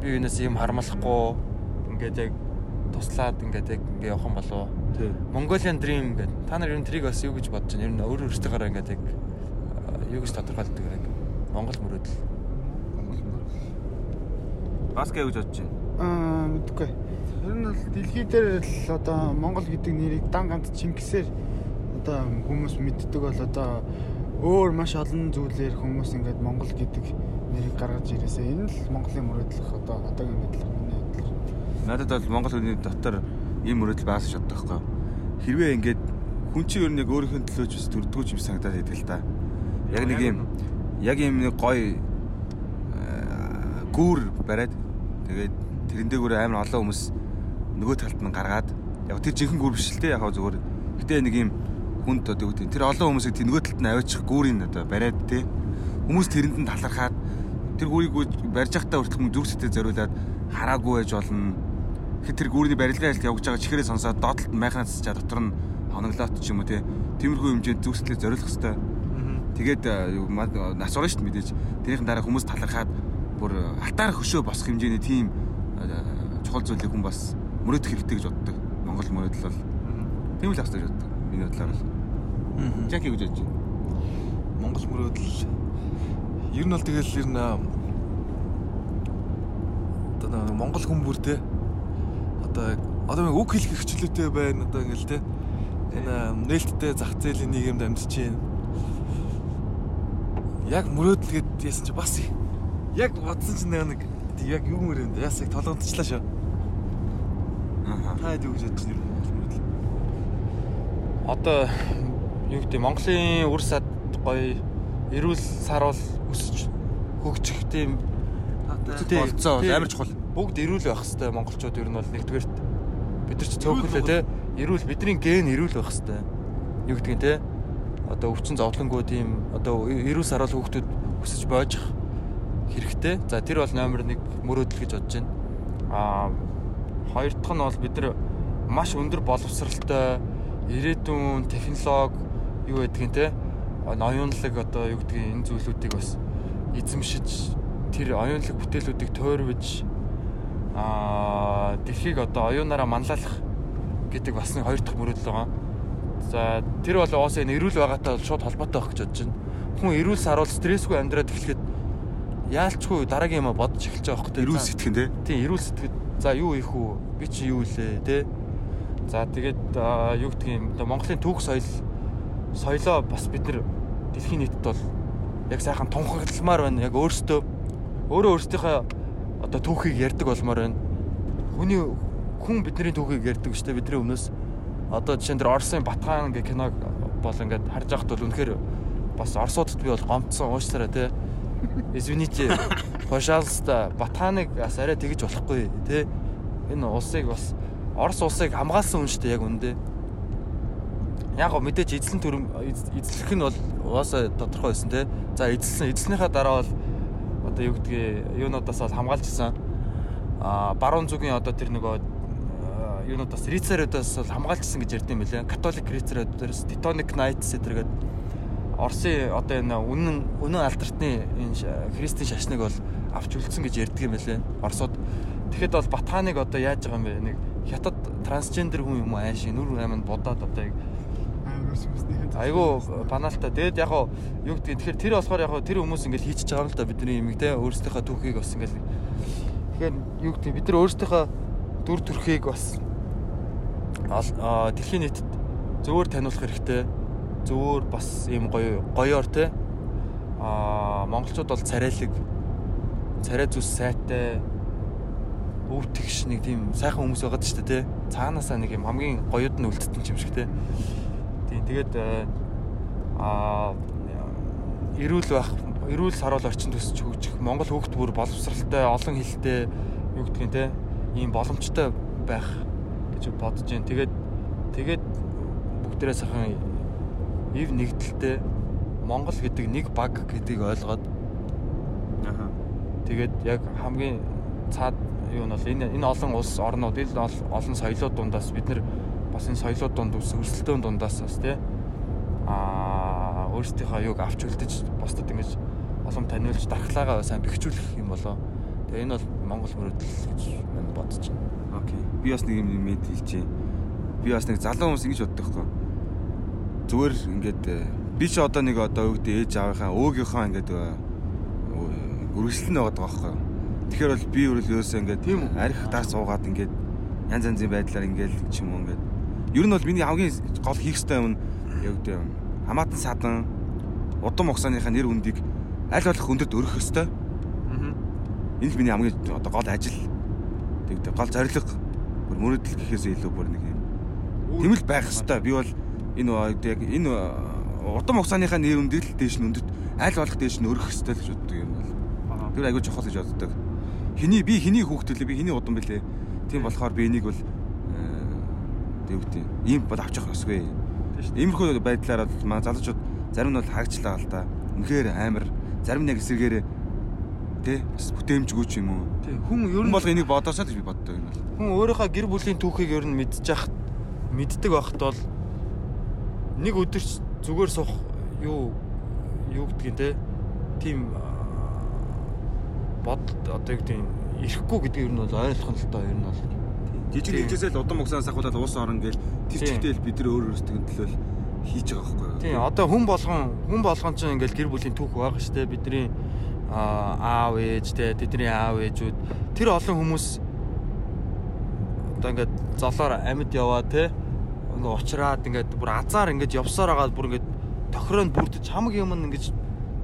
Би юунаас юм хармалахгүй ингээд яг туслаад ингээд яг ингээ явах юм болов. Тий. Mongolian Dream гэдэг. Та нар ер нь трийг бас юу гэж бодож байна? Ер нь өөр өөртөөгөө ингээд яг юу гэж тодорхойлдог яг Монгол мөрөөдөл. Монгол мөрөөдөл. Бас гэж бодож байна. Аа мэдгүй. Ер нь бол дэлхий дээр л одоо Монгол гэдэг нэрийг дан ганц Чингисээр одоо хүмүүс мэддэг бол одоо өөр маш олон зүйлээр хүмүүс ингээд Монгол гэдэг нэрийг гаргаж ирээсээ энэ л Монголын мөрөөдлөх одоо одоогийн байдлаар миний бодлоор. Надад бол Монгол хүний дотор ийм мөрөөдөл баас шатдаг байхгүй. Хэрвээ ингээд хүн чинь ер нь яг өөрийнхөө төлөө ч бас төрдгөө юм санагдаад байдаг л да. Яг нэг юм яг юм нэг гоё гүүр бариад тэгээд тэрэн дээгүүр амар олон хүмүүс нөгөө талд нь гаргаад яг тэр жинхэнэ гүр биш л те яг зүгээр гэтээ нэг юм хүнд одоо юу гэдэг тэр олон хүмүүсийг тэр нөгөө талд нь аваачих гүүрийн одоо бариад те хүмүүс тэрэнд нь талархаад тэр гүүрийг барьж явахдаа хүртэл зүг сэтгэл зориулаад хараагүй байж болно Тэгэхэд тэр гүүрний барилгын ажилд явж байгаа чихрээ сонсоод доотлолт майхнаа цэцчаа дотор нь хоноглоод ч юм уу те. Тиймэрхүү хэмжээнд зүг сэтгэлээ зориулах хэвээр тэгээд нас орно шүү дээ мэдээж. Тэрийн дараа хүмүүс талархаад бүр алтаар хөшөө босох хэмжээний тийм чухал зүйлийг хүн бас мөрөөдөх хэрэгтэй гэж боддог. Монгол мөрөөдөл бол тийм л ахсаж боддог. Миний бодлоор л. Жаки гэж бодож байна. Монгол мөрөөдөл. Ер нь бол тэгэл ер нь одоо Монгол хүн бүр те одоо одоо үг хэлэх хвчлөөтэй байна одоо ингээл те энэ нээлттэй зах зээлийн нийгэмд амьдарч байна. Яг мөрөөдөл гэд яасан чи бас яг бодсон чи нэг яг юу мөрөнд ясаг толгомдчлаа шүү. Аа. Таад юу гэж бодож байна мөрөөдөл. Одоо юу гэдэг Монголын үр сад гоё эрүүл саруул өсөж хөгжих тийм болцоо амар чухал бүгд эрүүл байх хэвээр монголчууд ер нь бол нэгдүгээрт бид нар ч цөөхөлөө те. эрүүл бидний ген эрүүл байх хэвээр юу гэдгийг те? Одоо өвчин зовлонгууд ийм одоо эрүүл саруул хүүхдүүд өсөж боожих хэрэгтэй. За тэр бол номер 1 мөрөөдөл гэж бодож байна. Аа хоёр дахь нь бол бид нар маш өндөр боловсралтай ирээдүйн технологи юу гэдгийг те? Оюунлаг одоо юу гэдгийг энэ зүйлүүдийг бас эзэмшиж тэр оюунлаг бүтээлүүдийг тойрвож аа дэлхийг одоо оюунаараа манлайлах гэдэг бас нэг хоёр дахь мөрөөдөл байгаа. За тэр бол уусаа энэ эрүүл байгаатай шууд холбоотой байх гэж бодож байна. Хүн эрүүл саруул стрессгүй амьдраад эхлэхэд яалчгүй дараагийн юм бодож эхэлж байгаа хөөхтэй. Эрүүл сэтгэн те. Тийм эрүүл сэтгэл. За юу ийх үү? Би чи юу илээ те. За тэгээд юу гэх юм одоо Монголын түүх соёл соёлоо бас бид нар дэлхийн нийтэд бол яг сайхан тунхагламаар байна. Яг өөрсдөө өөрөө өөрсдийнхөө одоо түүхийг ярьдаг болмоор байна. Хүний хүн бидний түүхийг ярьдаг дээ бидний өмнөөс. Одоо жишээн дээр Орсын Батхан гэх киног бол ингээд харж байхад бол үнэхээр бас Орсуудад би бол гомдсон уушсараа тий. Извините. Пожалуйста, Батханыг бас арай тэгж болохгүй тий. Энэ улсыг бас Орос улсыг хамгаалсан хүн дээ яг үндэ. Яг гоо мэдээж эзлэн төрөм эзлэх нь бол угаасаа тодорхой байсан тий. За эзэлсэн эзлснийхаа дараа бол одоо юу гэдгийг юунуудаас бол хамгаалжсэн. А баруун зүгийн одоо тэр нөгөө юунуудаас рицаруудаас бол хамгаалжсэн гэж ярьд юм билээ. Католик рицаруудаас Titanic Knights гэдэг Орсын одоо энэ үнэн үнэн алдартны энэ христийн шашныг бол авч үлдсэн гэж ярьдаг юм билээ. Оросод тэгэхэд бол Батханыг одоо яаж байгаа юм бэ? Нэг хятад трансгендер хүн юм уу ааш нүр айманд будаад одоо яг Айгу баналтай. Тэгэд яг юу гэдгийг тэгэхээр тэр болохоор яг тэр хүмүүс ингээд хийчихэж байгаа юм л да бидний юм те. Өөрсдийнхөө түүхийг бас ингээд тэгэхээр юу гэдгийг бид нар өөрсдийнхөө дүр төрхийг бас дэлхийн нийтэд зөвөр таниулах хэрэгтэй. Зөвөр бас ийм гоё гоёор те. А монголчууд бол царайлаг царай зүс сайтай өвтгш нэг тийм сайхан хүмүүс байгаад ч тэ цаанаасаа нэг юм хамгийн гоёд нь үлдсэн юм шиг те тэгээд аа эрүүл байх эрүүл саруул орчин төсөж хөгжих Монгол хүүхд бүр боловсралтай олон хилтэй юу гэдгийг те ийм боломжтой байх гэж бодож байна. Тэгээд тэгээд бүгдээрээ сайхан ив нэгдэлтэй Монгол гэдэг нэг баг гэдгийг ойлгоод аа тэгээд яг хамгийн цаад юу нь бол энэ энэ олон улс орнууд ил олон соёлууд дундаас бид нар бас энэ соёлууд дунд өрсөлдөөн дундаас бас тий а өөрсдийнхөө юг авч үлдэж бусдад ингэж олон таниулж дархлаагаа сайн бэхжүүлэх юм болоо. Тэгээ энэ бол Монгол мөрөдөл гэж мань бодож байна. Окей. Би бас нэг юм мэд хэлчихье. Би бас нэг залуу хүмүүс ингэж боддог хгүй. Зүгээр ингээд э, би ч одоо нэг одоо гэдэг ээж аавынхаа өвгийнхаа ингээд үргэлжлэл нь байгаа байхгүй. Тэгэхээр бол би өөрөөсөө ингээд тийм арх дараа суугаад ингээд янз янзын байдлаар ингээд ч юм уу ингээд Ер нь бол миний хамгийн гол хийх ёстой юм яг үү хамаатан садан удам угсааныхаа нэр хүндийг аль болох хүндэд өргөх ёстой. Аа. Энэ л миний хамгийн одоо гол ажил. Тэгдэг гол зорилго бүр мөрөдөл гэхээс илүү бүр нэг юм. Тэмэл байх ёстой. Би бол энэ яг энэ удам угсааныхаа нэр хүндийг л дээш нь өндөд аль болох дээш нь өргөх ёстой гэж боддог юм бол. Тэр айгүй чухал гэж боддог. хэний би хэний хүүхдэл би хэний удан бэлээ. Тийм болохоор би энийг бол тэг үгтэй. Ийм бол авчих ёсгүй. Иймэрхүү байдлаар бол манай залуучууд зарим нь бол хаагчлаа л да. Үнэхээр амар зарим нэг эсэргээр тий бас бүтээмжгүй ч юм уу. Тий хүн ер нь болго энийг бодоосоо гэж би боддог юм бол. хүн өөрийнхөө гэр бүлийн түүхийг ер нь мэдчих мэддэг байхад бол нэг өдөр ч зүгээр суух юу юу гэдгийг те тийм бод одоо юу гэдэг нь ирэхгүй гэдэг ер нь бол ойлгох нь л доо ер нь бол Жижиг Тийм. нэгжээсээ л удам угсаанаас ахуулаад уус орно гээл тэр чигтэл бид нар өөр өөрсдөө төлөөл хийж байгаа байхгүй юу? Тийм одоо хүн болгон хүн болгон ч ингээл гэр бүлийн түүх байгаа шүү дээ бидний аа, аав ээж те тэдний аав ээжүүд тэр олон хүмүүс одоо ингээд золоор амьд яваа те ингээ уучраад ингээд бүр азар ингээд явсаар агаад бүр ингээд тохироонд бүрдэж хамаг юм ингээд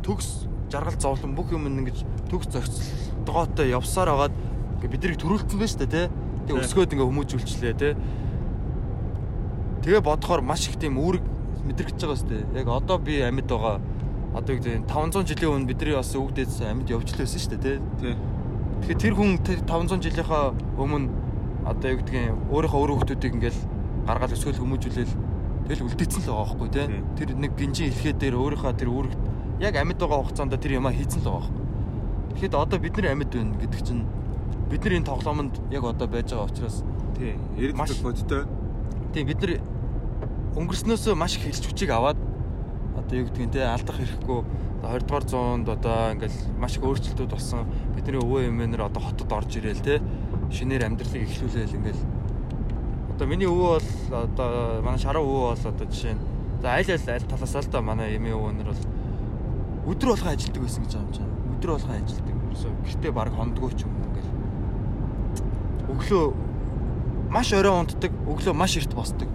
төгс жаргал зовлон бүх юм ингээд төгс зохицолтойгоотой явсаар агаад ингээд биднийг төрүүлсэн байж шүү дээ те тэгээ өсгөөд ингээ хүмүүжүүлчлээ те Тэгээ бодохоор маш их тийм үүрэг мэдрэгдэж байгаа дээ. Яг одоо би амьд байгаа. Одоо юу гэдэг нь 500 жилийн өмнө бидний бас өвгдөөс амьд явж л байсан шүү дээ, тий. Тэгэхээр тэр хүн тэр 500 жилийнхаа өмнө одоо юу нь өөрийнхөө өөр хүмүүсийг ингээл гаргаад өсгөл хүмүүжүүлэл тэгэл үлдээсэн л байгаа байхгүй. Тий. Тэр нэг гинжин хэлхээ дээр өөрийнхөө тэр үүрэг яг амьд байгаа хугацаанд тэр юмаа хийцэн л байгаа байхгүй. Тэгэхэд одоо бид нар амьд байна гэдэг чинь бид нар энэ тоглоомонд яг одоо байж байгаа учраас Тий. Эрдэнэ бодтой. Тийм бид нар өнгөрснөөсөө маш их хэлж хүчийг аваад одоо юу гэдгийг те алдах хэрэггүй. 20 дугаар зуунд одоо ингээл маш их өөрчлөлтүүд болсон. Бидний өвөө эмээнэр одоо хотод орж ирээл те шинээр амьдралыг эхлүүлээл ингээл. Одоо миний өвөө бол одоо манай шараа өвөө бол одоо жишээ нь за аль аль аль талаасаа л да манай эмээ өвөөнөр бол өдөр болгон ажилдаг байсан гэж байгаа юм чинь. Өдөр болгон ажилдаг ерөөсөө гэртээ баг хондгоо ч юм өглөө маш орой унтдаг өглөө маш эрт босдог.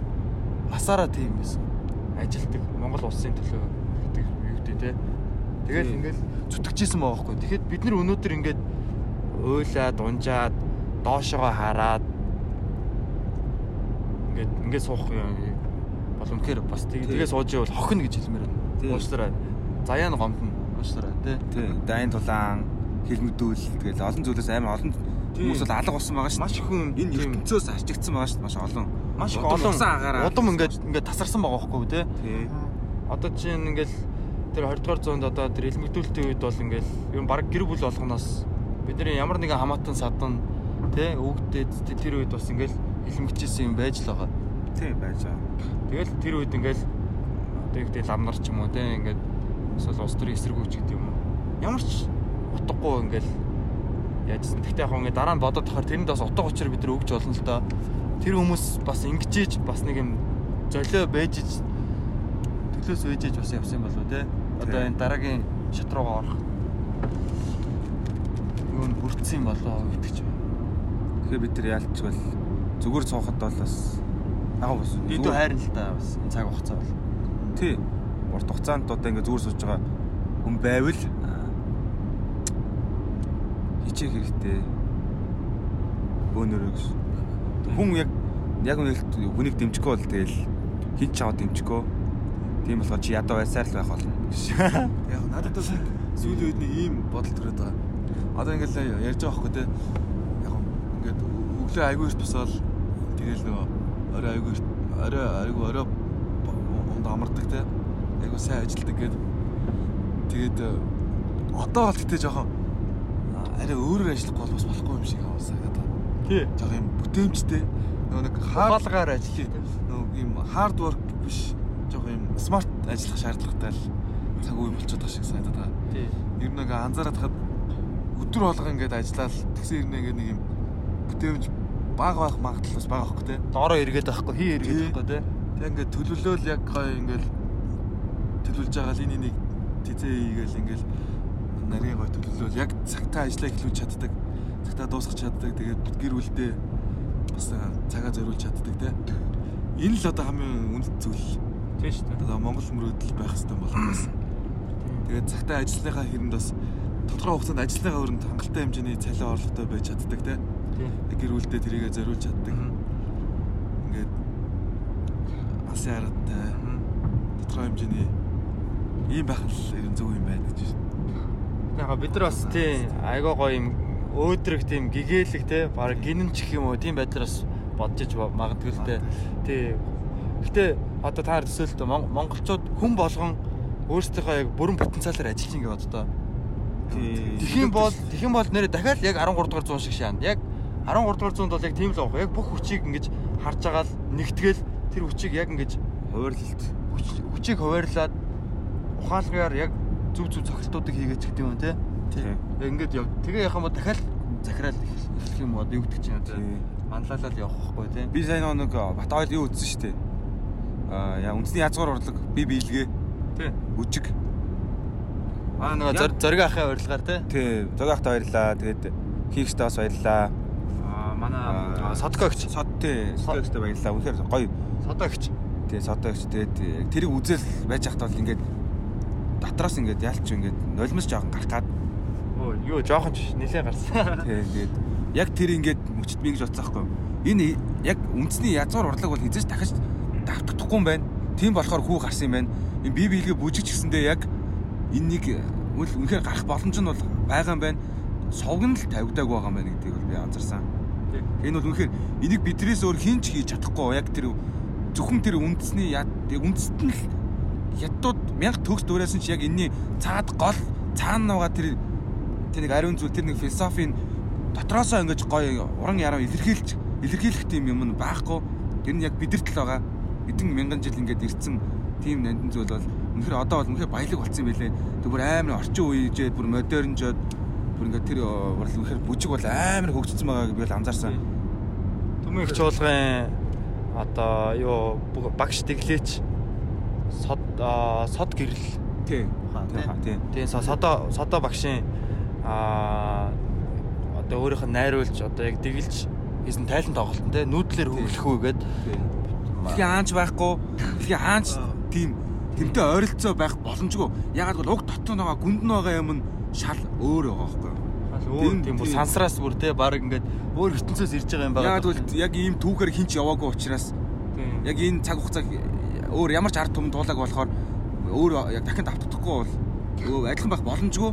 Насаараа тийм байсан. Ажилдаг Монгол улсын төлөө гэдэг юу гэдэг те. Тэгэл ингээл зүтгэжсэн байгаа байхгүй. Тэгэхэд бид нар өнөөдөр ингээд уйлаад унжаад доошогоо хараад ингээд ингээд суух юм бол үнэхээр бас тэгээ сууж ивэл хохно гэж хэлмээр байна. Уучлаарай. Заяа нь гомдно. Уучлаарай. Те Тий. Дайн тулаан хэлмэгдүүл тэгэл олон зүйлээс амар олон. Хүмүүс бол алга болсон байгаа шүү. маш их хүн энэ ертөнцөөс арчигдсан байгаа шүү маш олон. маш их олон агаараа удам ингээд ингээд тасарсан байгаа байхгүй те Тий. одоо чинь ингээл тэр 20 дугаар зуунд одоо тэр илмэгдүүлэлтийн үед бол ингээл ер нь баг гэр бүл болгоноос бидний ямар нэгэн хамаатан садан тэ өвгдээд тэ- тэр үед бас ингээл илмэгчээсэн юм байж л байгаа. Тий байж байгаа. Тэгэл тэр үед ингээл одоо юу гэдэг ламнар ч юм уу тэ ингээд эсвэл улс төрийн эсэргүүч гэдэг юм уу. Ямар ч утгагүй ингээл яажсан. Гэхдээ яг ингээд дараа нь бодоод тахаар тэрэнд бас утга учир бид нар өгч болно л доо. Тэр хүмүүс бас ингэжээж бас нэг юм золио байж иж төлөөс ээжээж бас явсан болов уу те. Одоо энэ дараагийн шат руугаа орох. Юу н бүрдсэн болоо гэдэг ч юм. Тэгэхээр бид нар яалтчвал зүгээр цоохот бол бас яг бас Дэдүү хайрн л та бас энэ цаг хугацаа бол. Тий. Урт хугацаанд одоо ингээ зүгээр сууж байгаа хүн байвал аа, хичээх хэрэгтэй. Бөөнөрөө гэж. Хүн яг яг үнэлт хүнийг дэмжихгүй бол тэгэл хин ч аваад дэмжихгүй. Тийм болохоор чи ядуу байсаар л байх болно. Яг надад бас сүүлийн үед нэг ийм бодол төрөд байгаа. Одоо ингээл ярьж байгаа байхгүй те. Яг ингээд өглөө айгүй эрт босоод тэгэл нөгөө орой айгүй эрт орой айгүй орой унд амардаг те. Айгүй сайн ажилдаг гээд тэгээд одоо бол гэтээ жоохон арай өөрөөр ажиллах бол бас болохгүй юм шиг аваасаад байгаа. Тий. Жоохон юм бүтээмжтэй нөгөө нэг хаа Хаалгаар ажиллах. нөгөө ийм хард ворк биш жоохон юм смарт ажиллах шаардлагатай л цаг үе болчиход байгаа шиг санагдаад байгаа. Тий. Ер нь ингээ анзаараад хахад өдөр болго ингээд ажиллаад тэгсэн ер нь ингээ нэг юм бүтээмж баг байх магадлал бас бага байхгүй те. Доороо эргээд байхгүй, хий эргээд Тий. байхгүй те. Тэг ингээ төлөвлөөл яг гоё ингээл төлөвлөж байгаа л энэ нэг тизээ хийгээл ингээл нарийн гоё төлөвлөөл яг цагтаа ажиллаа эхлүүлж чаддаг. Цагтаа дуусгах чаддаг. Тэгээд гэр бүлдээ бас цагаа зориулж чаддаг те. Энэ л одоо хамгийн үнэт зүйл. Тий шүү дээ. Одоо Монгол мөрөөдөл байх хэрэгтэй болохоос. Тэгээд цагтаа ажилласныхаа хэрэнд бас тодорхой хугацаанд ажилласныхаа өрөнд хангалттай хэмжээний цалин орлоготой байж чаддаг те. Гэр бүлдээ тэрийгэ зориулж чаддаг. Ингээд асын харааттай тодорхой хэмжээний ийм байх л ер нь зөв юм байна гэж байна. Яг бид нар бас тий айгаа гоё юм өөдрөг тийм гэгээлэг те баг гинэмч гэх юм уу тийм байдлаас бодож иж магадгүй л те. Тий. Гэтэ одоо та нар төсөөлт монголчууд хүн болгон өөрсдийнхөө яг бүрэн потенциалаар ажиллаж ингэ боддоо. Тэгхийн бол тэгхийн бол нэрээ дахиад яг 13 дугаар зуун шиг шаана. Яг 13 дугаар зуунд бол яг тийм л байгаа. Яг бүх хүчийг ингэж харж агаал нэгтгэл тэр хүчийг яг ингэж Хуваарлалт. хүчийг хуваарлаад ухаалгаар яг зүв зүв цогцолтуудыг хийгээч гэдэг юм те. Ингээд яв. Тэгээ яхаа мо дахиад захирал эхлэх юм уу юу гэдэг чинь одоо манлайлал явах байхгүй те. Би сайн нэг бат ойл юу үзсэн шүү дээ. Аа яа үндэсний язгуур урлаг би биелгээ. Тий. Үжиг. Аа зор- зориг ахын урилгаар те. Тий. Зогоохт баярлаа. Тэгээд хийхстэй бас баярлаа. Аа манай Аа, содкогч Сод тий. Содогчтой баярлаа. Үнэхээр гоё. содогч Тий, содогч тэгээд э, тэрийг үзэл байж хахтаа бол ингээд дотроос ингээд ялч ингээд нулимс жоохон гарах гад. Оо юу жоохон ч нилээ гарсан. Тий, тэгээд яг тэр ингээд мөчт би гэж бодсон байхгүй? Энэ яг үндэсний язгуур урлаг бол хизээч дахиж давтагдахгүй юм байна. Тийм болохоор хүү гарсан юм байна. Энэ бие биелгээ бүжиж гисэндээ яг энэнийг үл үнэхээр гарах боломж нь бол байгаа юм байна. Сувг нь л тавигдааг байгаа юм байна гэдгийг би анзаарсан. Энэ бол үнэхээр энийг бидрээс өөр хин ч хийж чадахгүй яг тэр зөвхөн тэр үндэсний яд яг үндэст нь л ядууд мянга төгс дуурайсан чи яг энэний цаад гол цаана байгаа тэр тэр нэг ариун зүйл тэр нэг философийн дотроосоо ингэж гоё уран яруу илэрхийлж илэрхийлэх тийм юм нь байхгүй. Тэр нь яг бидэрт л байгаа. Эдэн мянган жил ингээд ирсэн тийм нандин зүйл бол үнэхээр одоо бол үнэхээр баялаг болцсон юм байлээ. Тэг бүр амар орчин үеижээ бүр модернжоод бүр ингээд тэр бол үнэхээр бүжиг бол амар хөгжсөн байгааг би бол анзаарсан. Төмөн их чуулгын одоо юу багш тэглээч сод сод гэрэл Тий. тий. Тий. Содо содо багшийн аа одоо өөрийнх нь найруулж одоо яг дэглэж хийсэн тайлан тоглолт те нүүдлэр хөглөх үү гэд Дэлхийн хаанч байхгүй. Дэлхийн хаанч тийм тэмтэй ойролцоо байх боломжгүй. Ягаад гэвэл уг дотор байгаа гүнд нь байгаа юм нь шал өөр байгаа байхгүй юу? өөр тийм бүр сансраас бүр те баг ингээд өөр ертөнцөөс ирж байгаа юм байна. Ягаад гэвэл яг ийм түүхээр хинч яваагүй учраас яг энэ цаг хугацааг өөр ямар ч ард түмэн дуулааг болохоор өөр яг дахин давтдаггүй бол адилхан байх боломжгүй.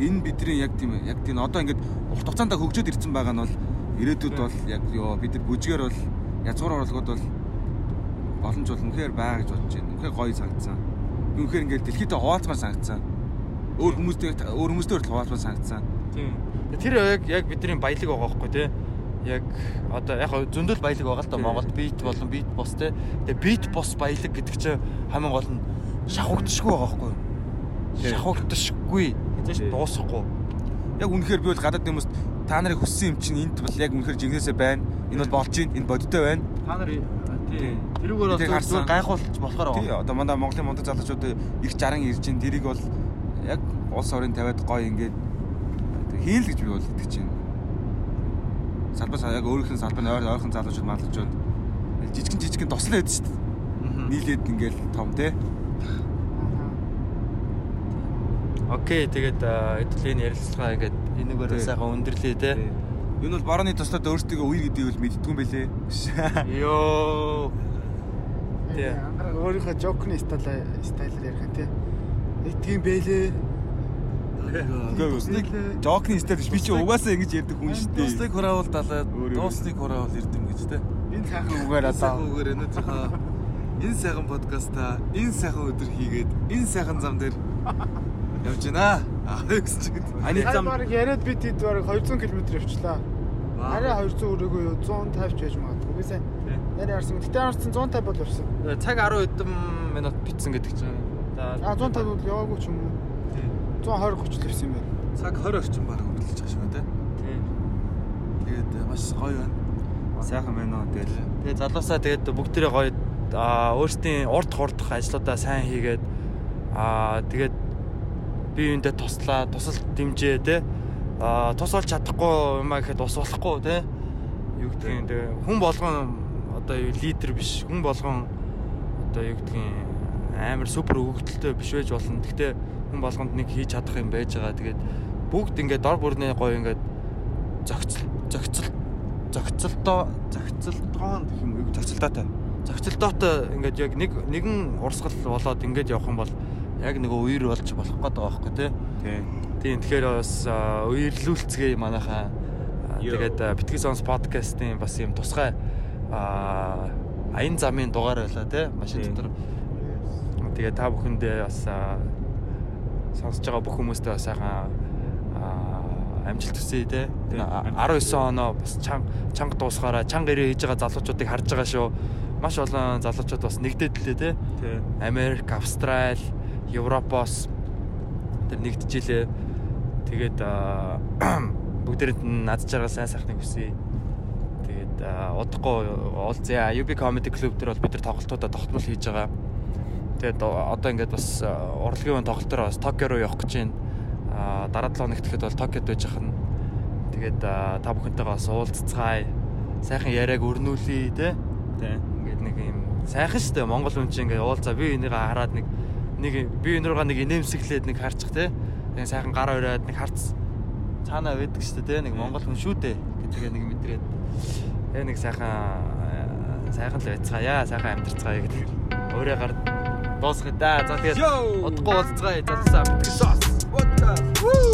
Энэ бидний яг тийм яг тийм одоо ингээд урт хугацаанд хөгжөөд ирсэн байгаа нь бол ирээдүйд бол яг ёо бид нар бүжгээр бол язгуур орлогод бол боломж бол үнэхээр байгаа гэж бодож байна. Үнэхээр гоё санагдсан. Үнэхээр ингээд дэлхийдээ хуваалцмаар санагдсан. Өөр хүмүүстэй өөр хүмүүстэй хүртэл хуваалцмаар санагдсан. тийм тэр яг яг бидний баялаг байгаа байхгүй те яг одоо яг зөндөл баялаг байгаа л да. Монголд бит болон бит бос те тэгээ бит бос баялаг гэдэг чинь хамгийн гол нь шахагдшгүй байгаа байхгүй Тийм. шахагдшгүй хэзээ ч Тийм. дуусахгүй Яг үнэхээр би бол гадаад хүмүүс та нарыг хүссэн юм чинь энд бол яг үнэхээр жигнэсээ байна. Энэ бол болж байна. Энэ бодиттой байна. та нар тэрүүгээр бол зүгээр гайхуулж болохоор Тий, байгаа одоо манай Монголын мундаг залуучууд их 60 ирж ин тэрийг бол яг улс орын тавиад гоё ингээд хийн л гэж би бол итгэж байна. Салбар яг өөрийнх нь салбар ойр ойрхон залуучууд малчууд жижигэн жижигэн тослоо хэд шүү дээ. Нийлээд ингээд том те. окей тэгээд эдлийн ярилцлага ингээд энэгээр сайхан өндөрлөө те Энэ бол барууны тослоод өөртөө үе гэдгийг бол мэддгүй юм бэлээ. ёо Тий. Ангараг өөрийнхөө жокны стайл стайлаар ярих. Нэг тийм бэлээ. Үгүй үсник жокны стил би чи угаасаа ингэж ярьдаг хүн шүү дээ. Дуслыг хураавал далаад, дуусныг хураавал эрдэм гэж те. Энэ сайхан үгээр одоо Сайхан үгээр өнөөдрийнхөө энэ сайхан подкаста, энэ сайхан өдөр хийгээд, энэ сайхан зам дээр явж байна. Аа гэсэн чиг. Ани зам яриад бид хэд бараг 200 км явчлаа. Арай 200 өрөөгөө юу 150 ч байж магадгүй. Би сайн яриа харсан. Гэтэ харсан 150 бол явсан. цаг 10 хэдэн минут битсэн гэдэг чинь А 150 бол яваагүй ч юм уу. 120 30 л явсан юм байна. Цаг 20 орчим баг хөрөлж байгаа шүү те. Тэгээд маш гоё байна. сайхан байна уу тэгэл. Тэгээ залуусаа тэгээд бүгдээрээ гоё аа өөрсдийн урд хурдах ажлуудаа сайн хийгээд аа тэгээд бие биендээ туслаа, тусал дэмжээ те. Аа тус олж чадахгүй юмаа гэхэд ус болохгүй те. Юу гэдгийг тэгээ хүн болгон одоо лидер биш. Хүн болгон одоо юу гэдгийг амар супер өгөгдөлтөй биш байж болно. Гэхдээ хүн болгонд нэг хийж чадах юм байж байгаа. Тэгээд бүгд ингээд дор бүрнээ гоё ингээд зөгцөл зөгцөл зөгцөлтөө зөгцөлтоон гэх юм уу Зохицолтоотой. зөгцөлтөөтэй ингээд яг нэг нэгэн урсгал болоод ингээд явах юм бол яг нэг үер болж болох гээд байгаа байхгүй тий. Тий. Тийм тэгэхээр бас үерлүүлцгээе манайхаа. Тэгээд битгий сонс подкастын бас юм тусгай а аян замын дугаар байлаа те машин дотор. Тэгээд та бүхэндээ бас сонсож байгаа бүх хүмүүстээ бас сайхан амжилт хүсье те. Тийм. 19 оноо бас чанга чанга дуусгаараа чанга ирээ хийж байгаа залуучуудыг харж байгаа шүү. Маш олон залуучууд бас нэгдээд лээ те. Америк, Австрали, Европоос тэр нэгдчихлээ. Тэгээд нь над жаргал сайн сайхныг хүсье. Тэгээд удахгүй уулзъя. UB Comedy Club дээр бол бид нар тоглолтуудаа тогтмол хийж байгаа. Тэгээд одоо ингээд бас урлагийн тоглолтоор бас Токио руу явах гэж байна. Аа, Дараа 7 хоногт гэхэд бол Токиод байж ахна. Тэгээд та бүхэнтэйгээ бас уулзцгаая. Сайхан яриаг өрнүүлье те. Тий. Ингээд нэг юм сайхан шүү дээ Монгол хүн чинь ингээд уулзаа би энийгээ хараад нэг нэг би энийгээ нэг инээмсэглээд нэг харчих те. Тэгээ сайхан гар өрөөд нэг харц цаанаа байдаг шүү дээ те. Нэг Монгол хүн шүү дээ гэдгээ нэг мэдрээд тэгээ нэг сайхан сайхан л байцгаая сайхан амьдарцгаая гэдэг. Өөрөө гар дуусгая да. За тэгээд удахгүй уулзцагаая. За тусаа битгэн шоос. What the? Woo!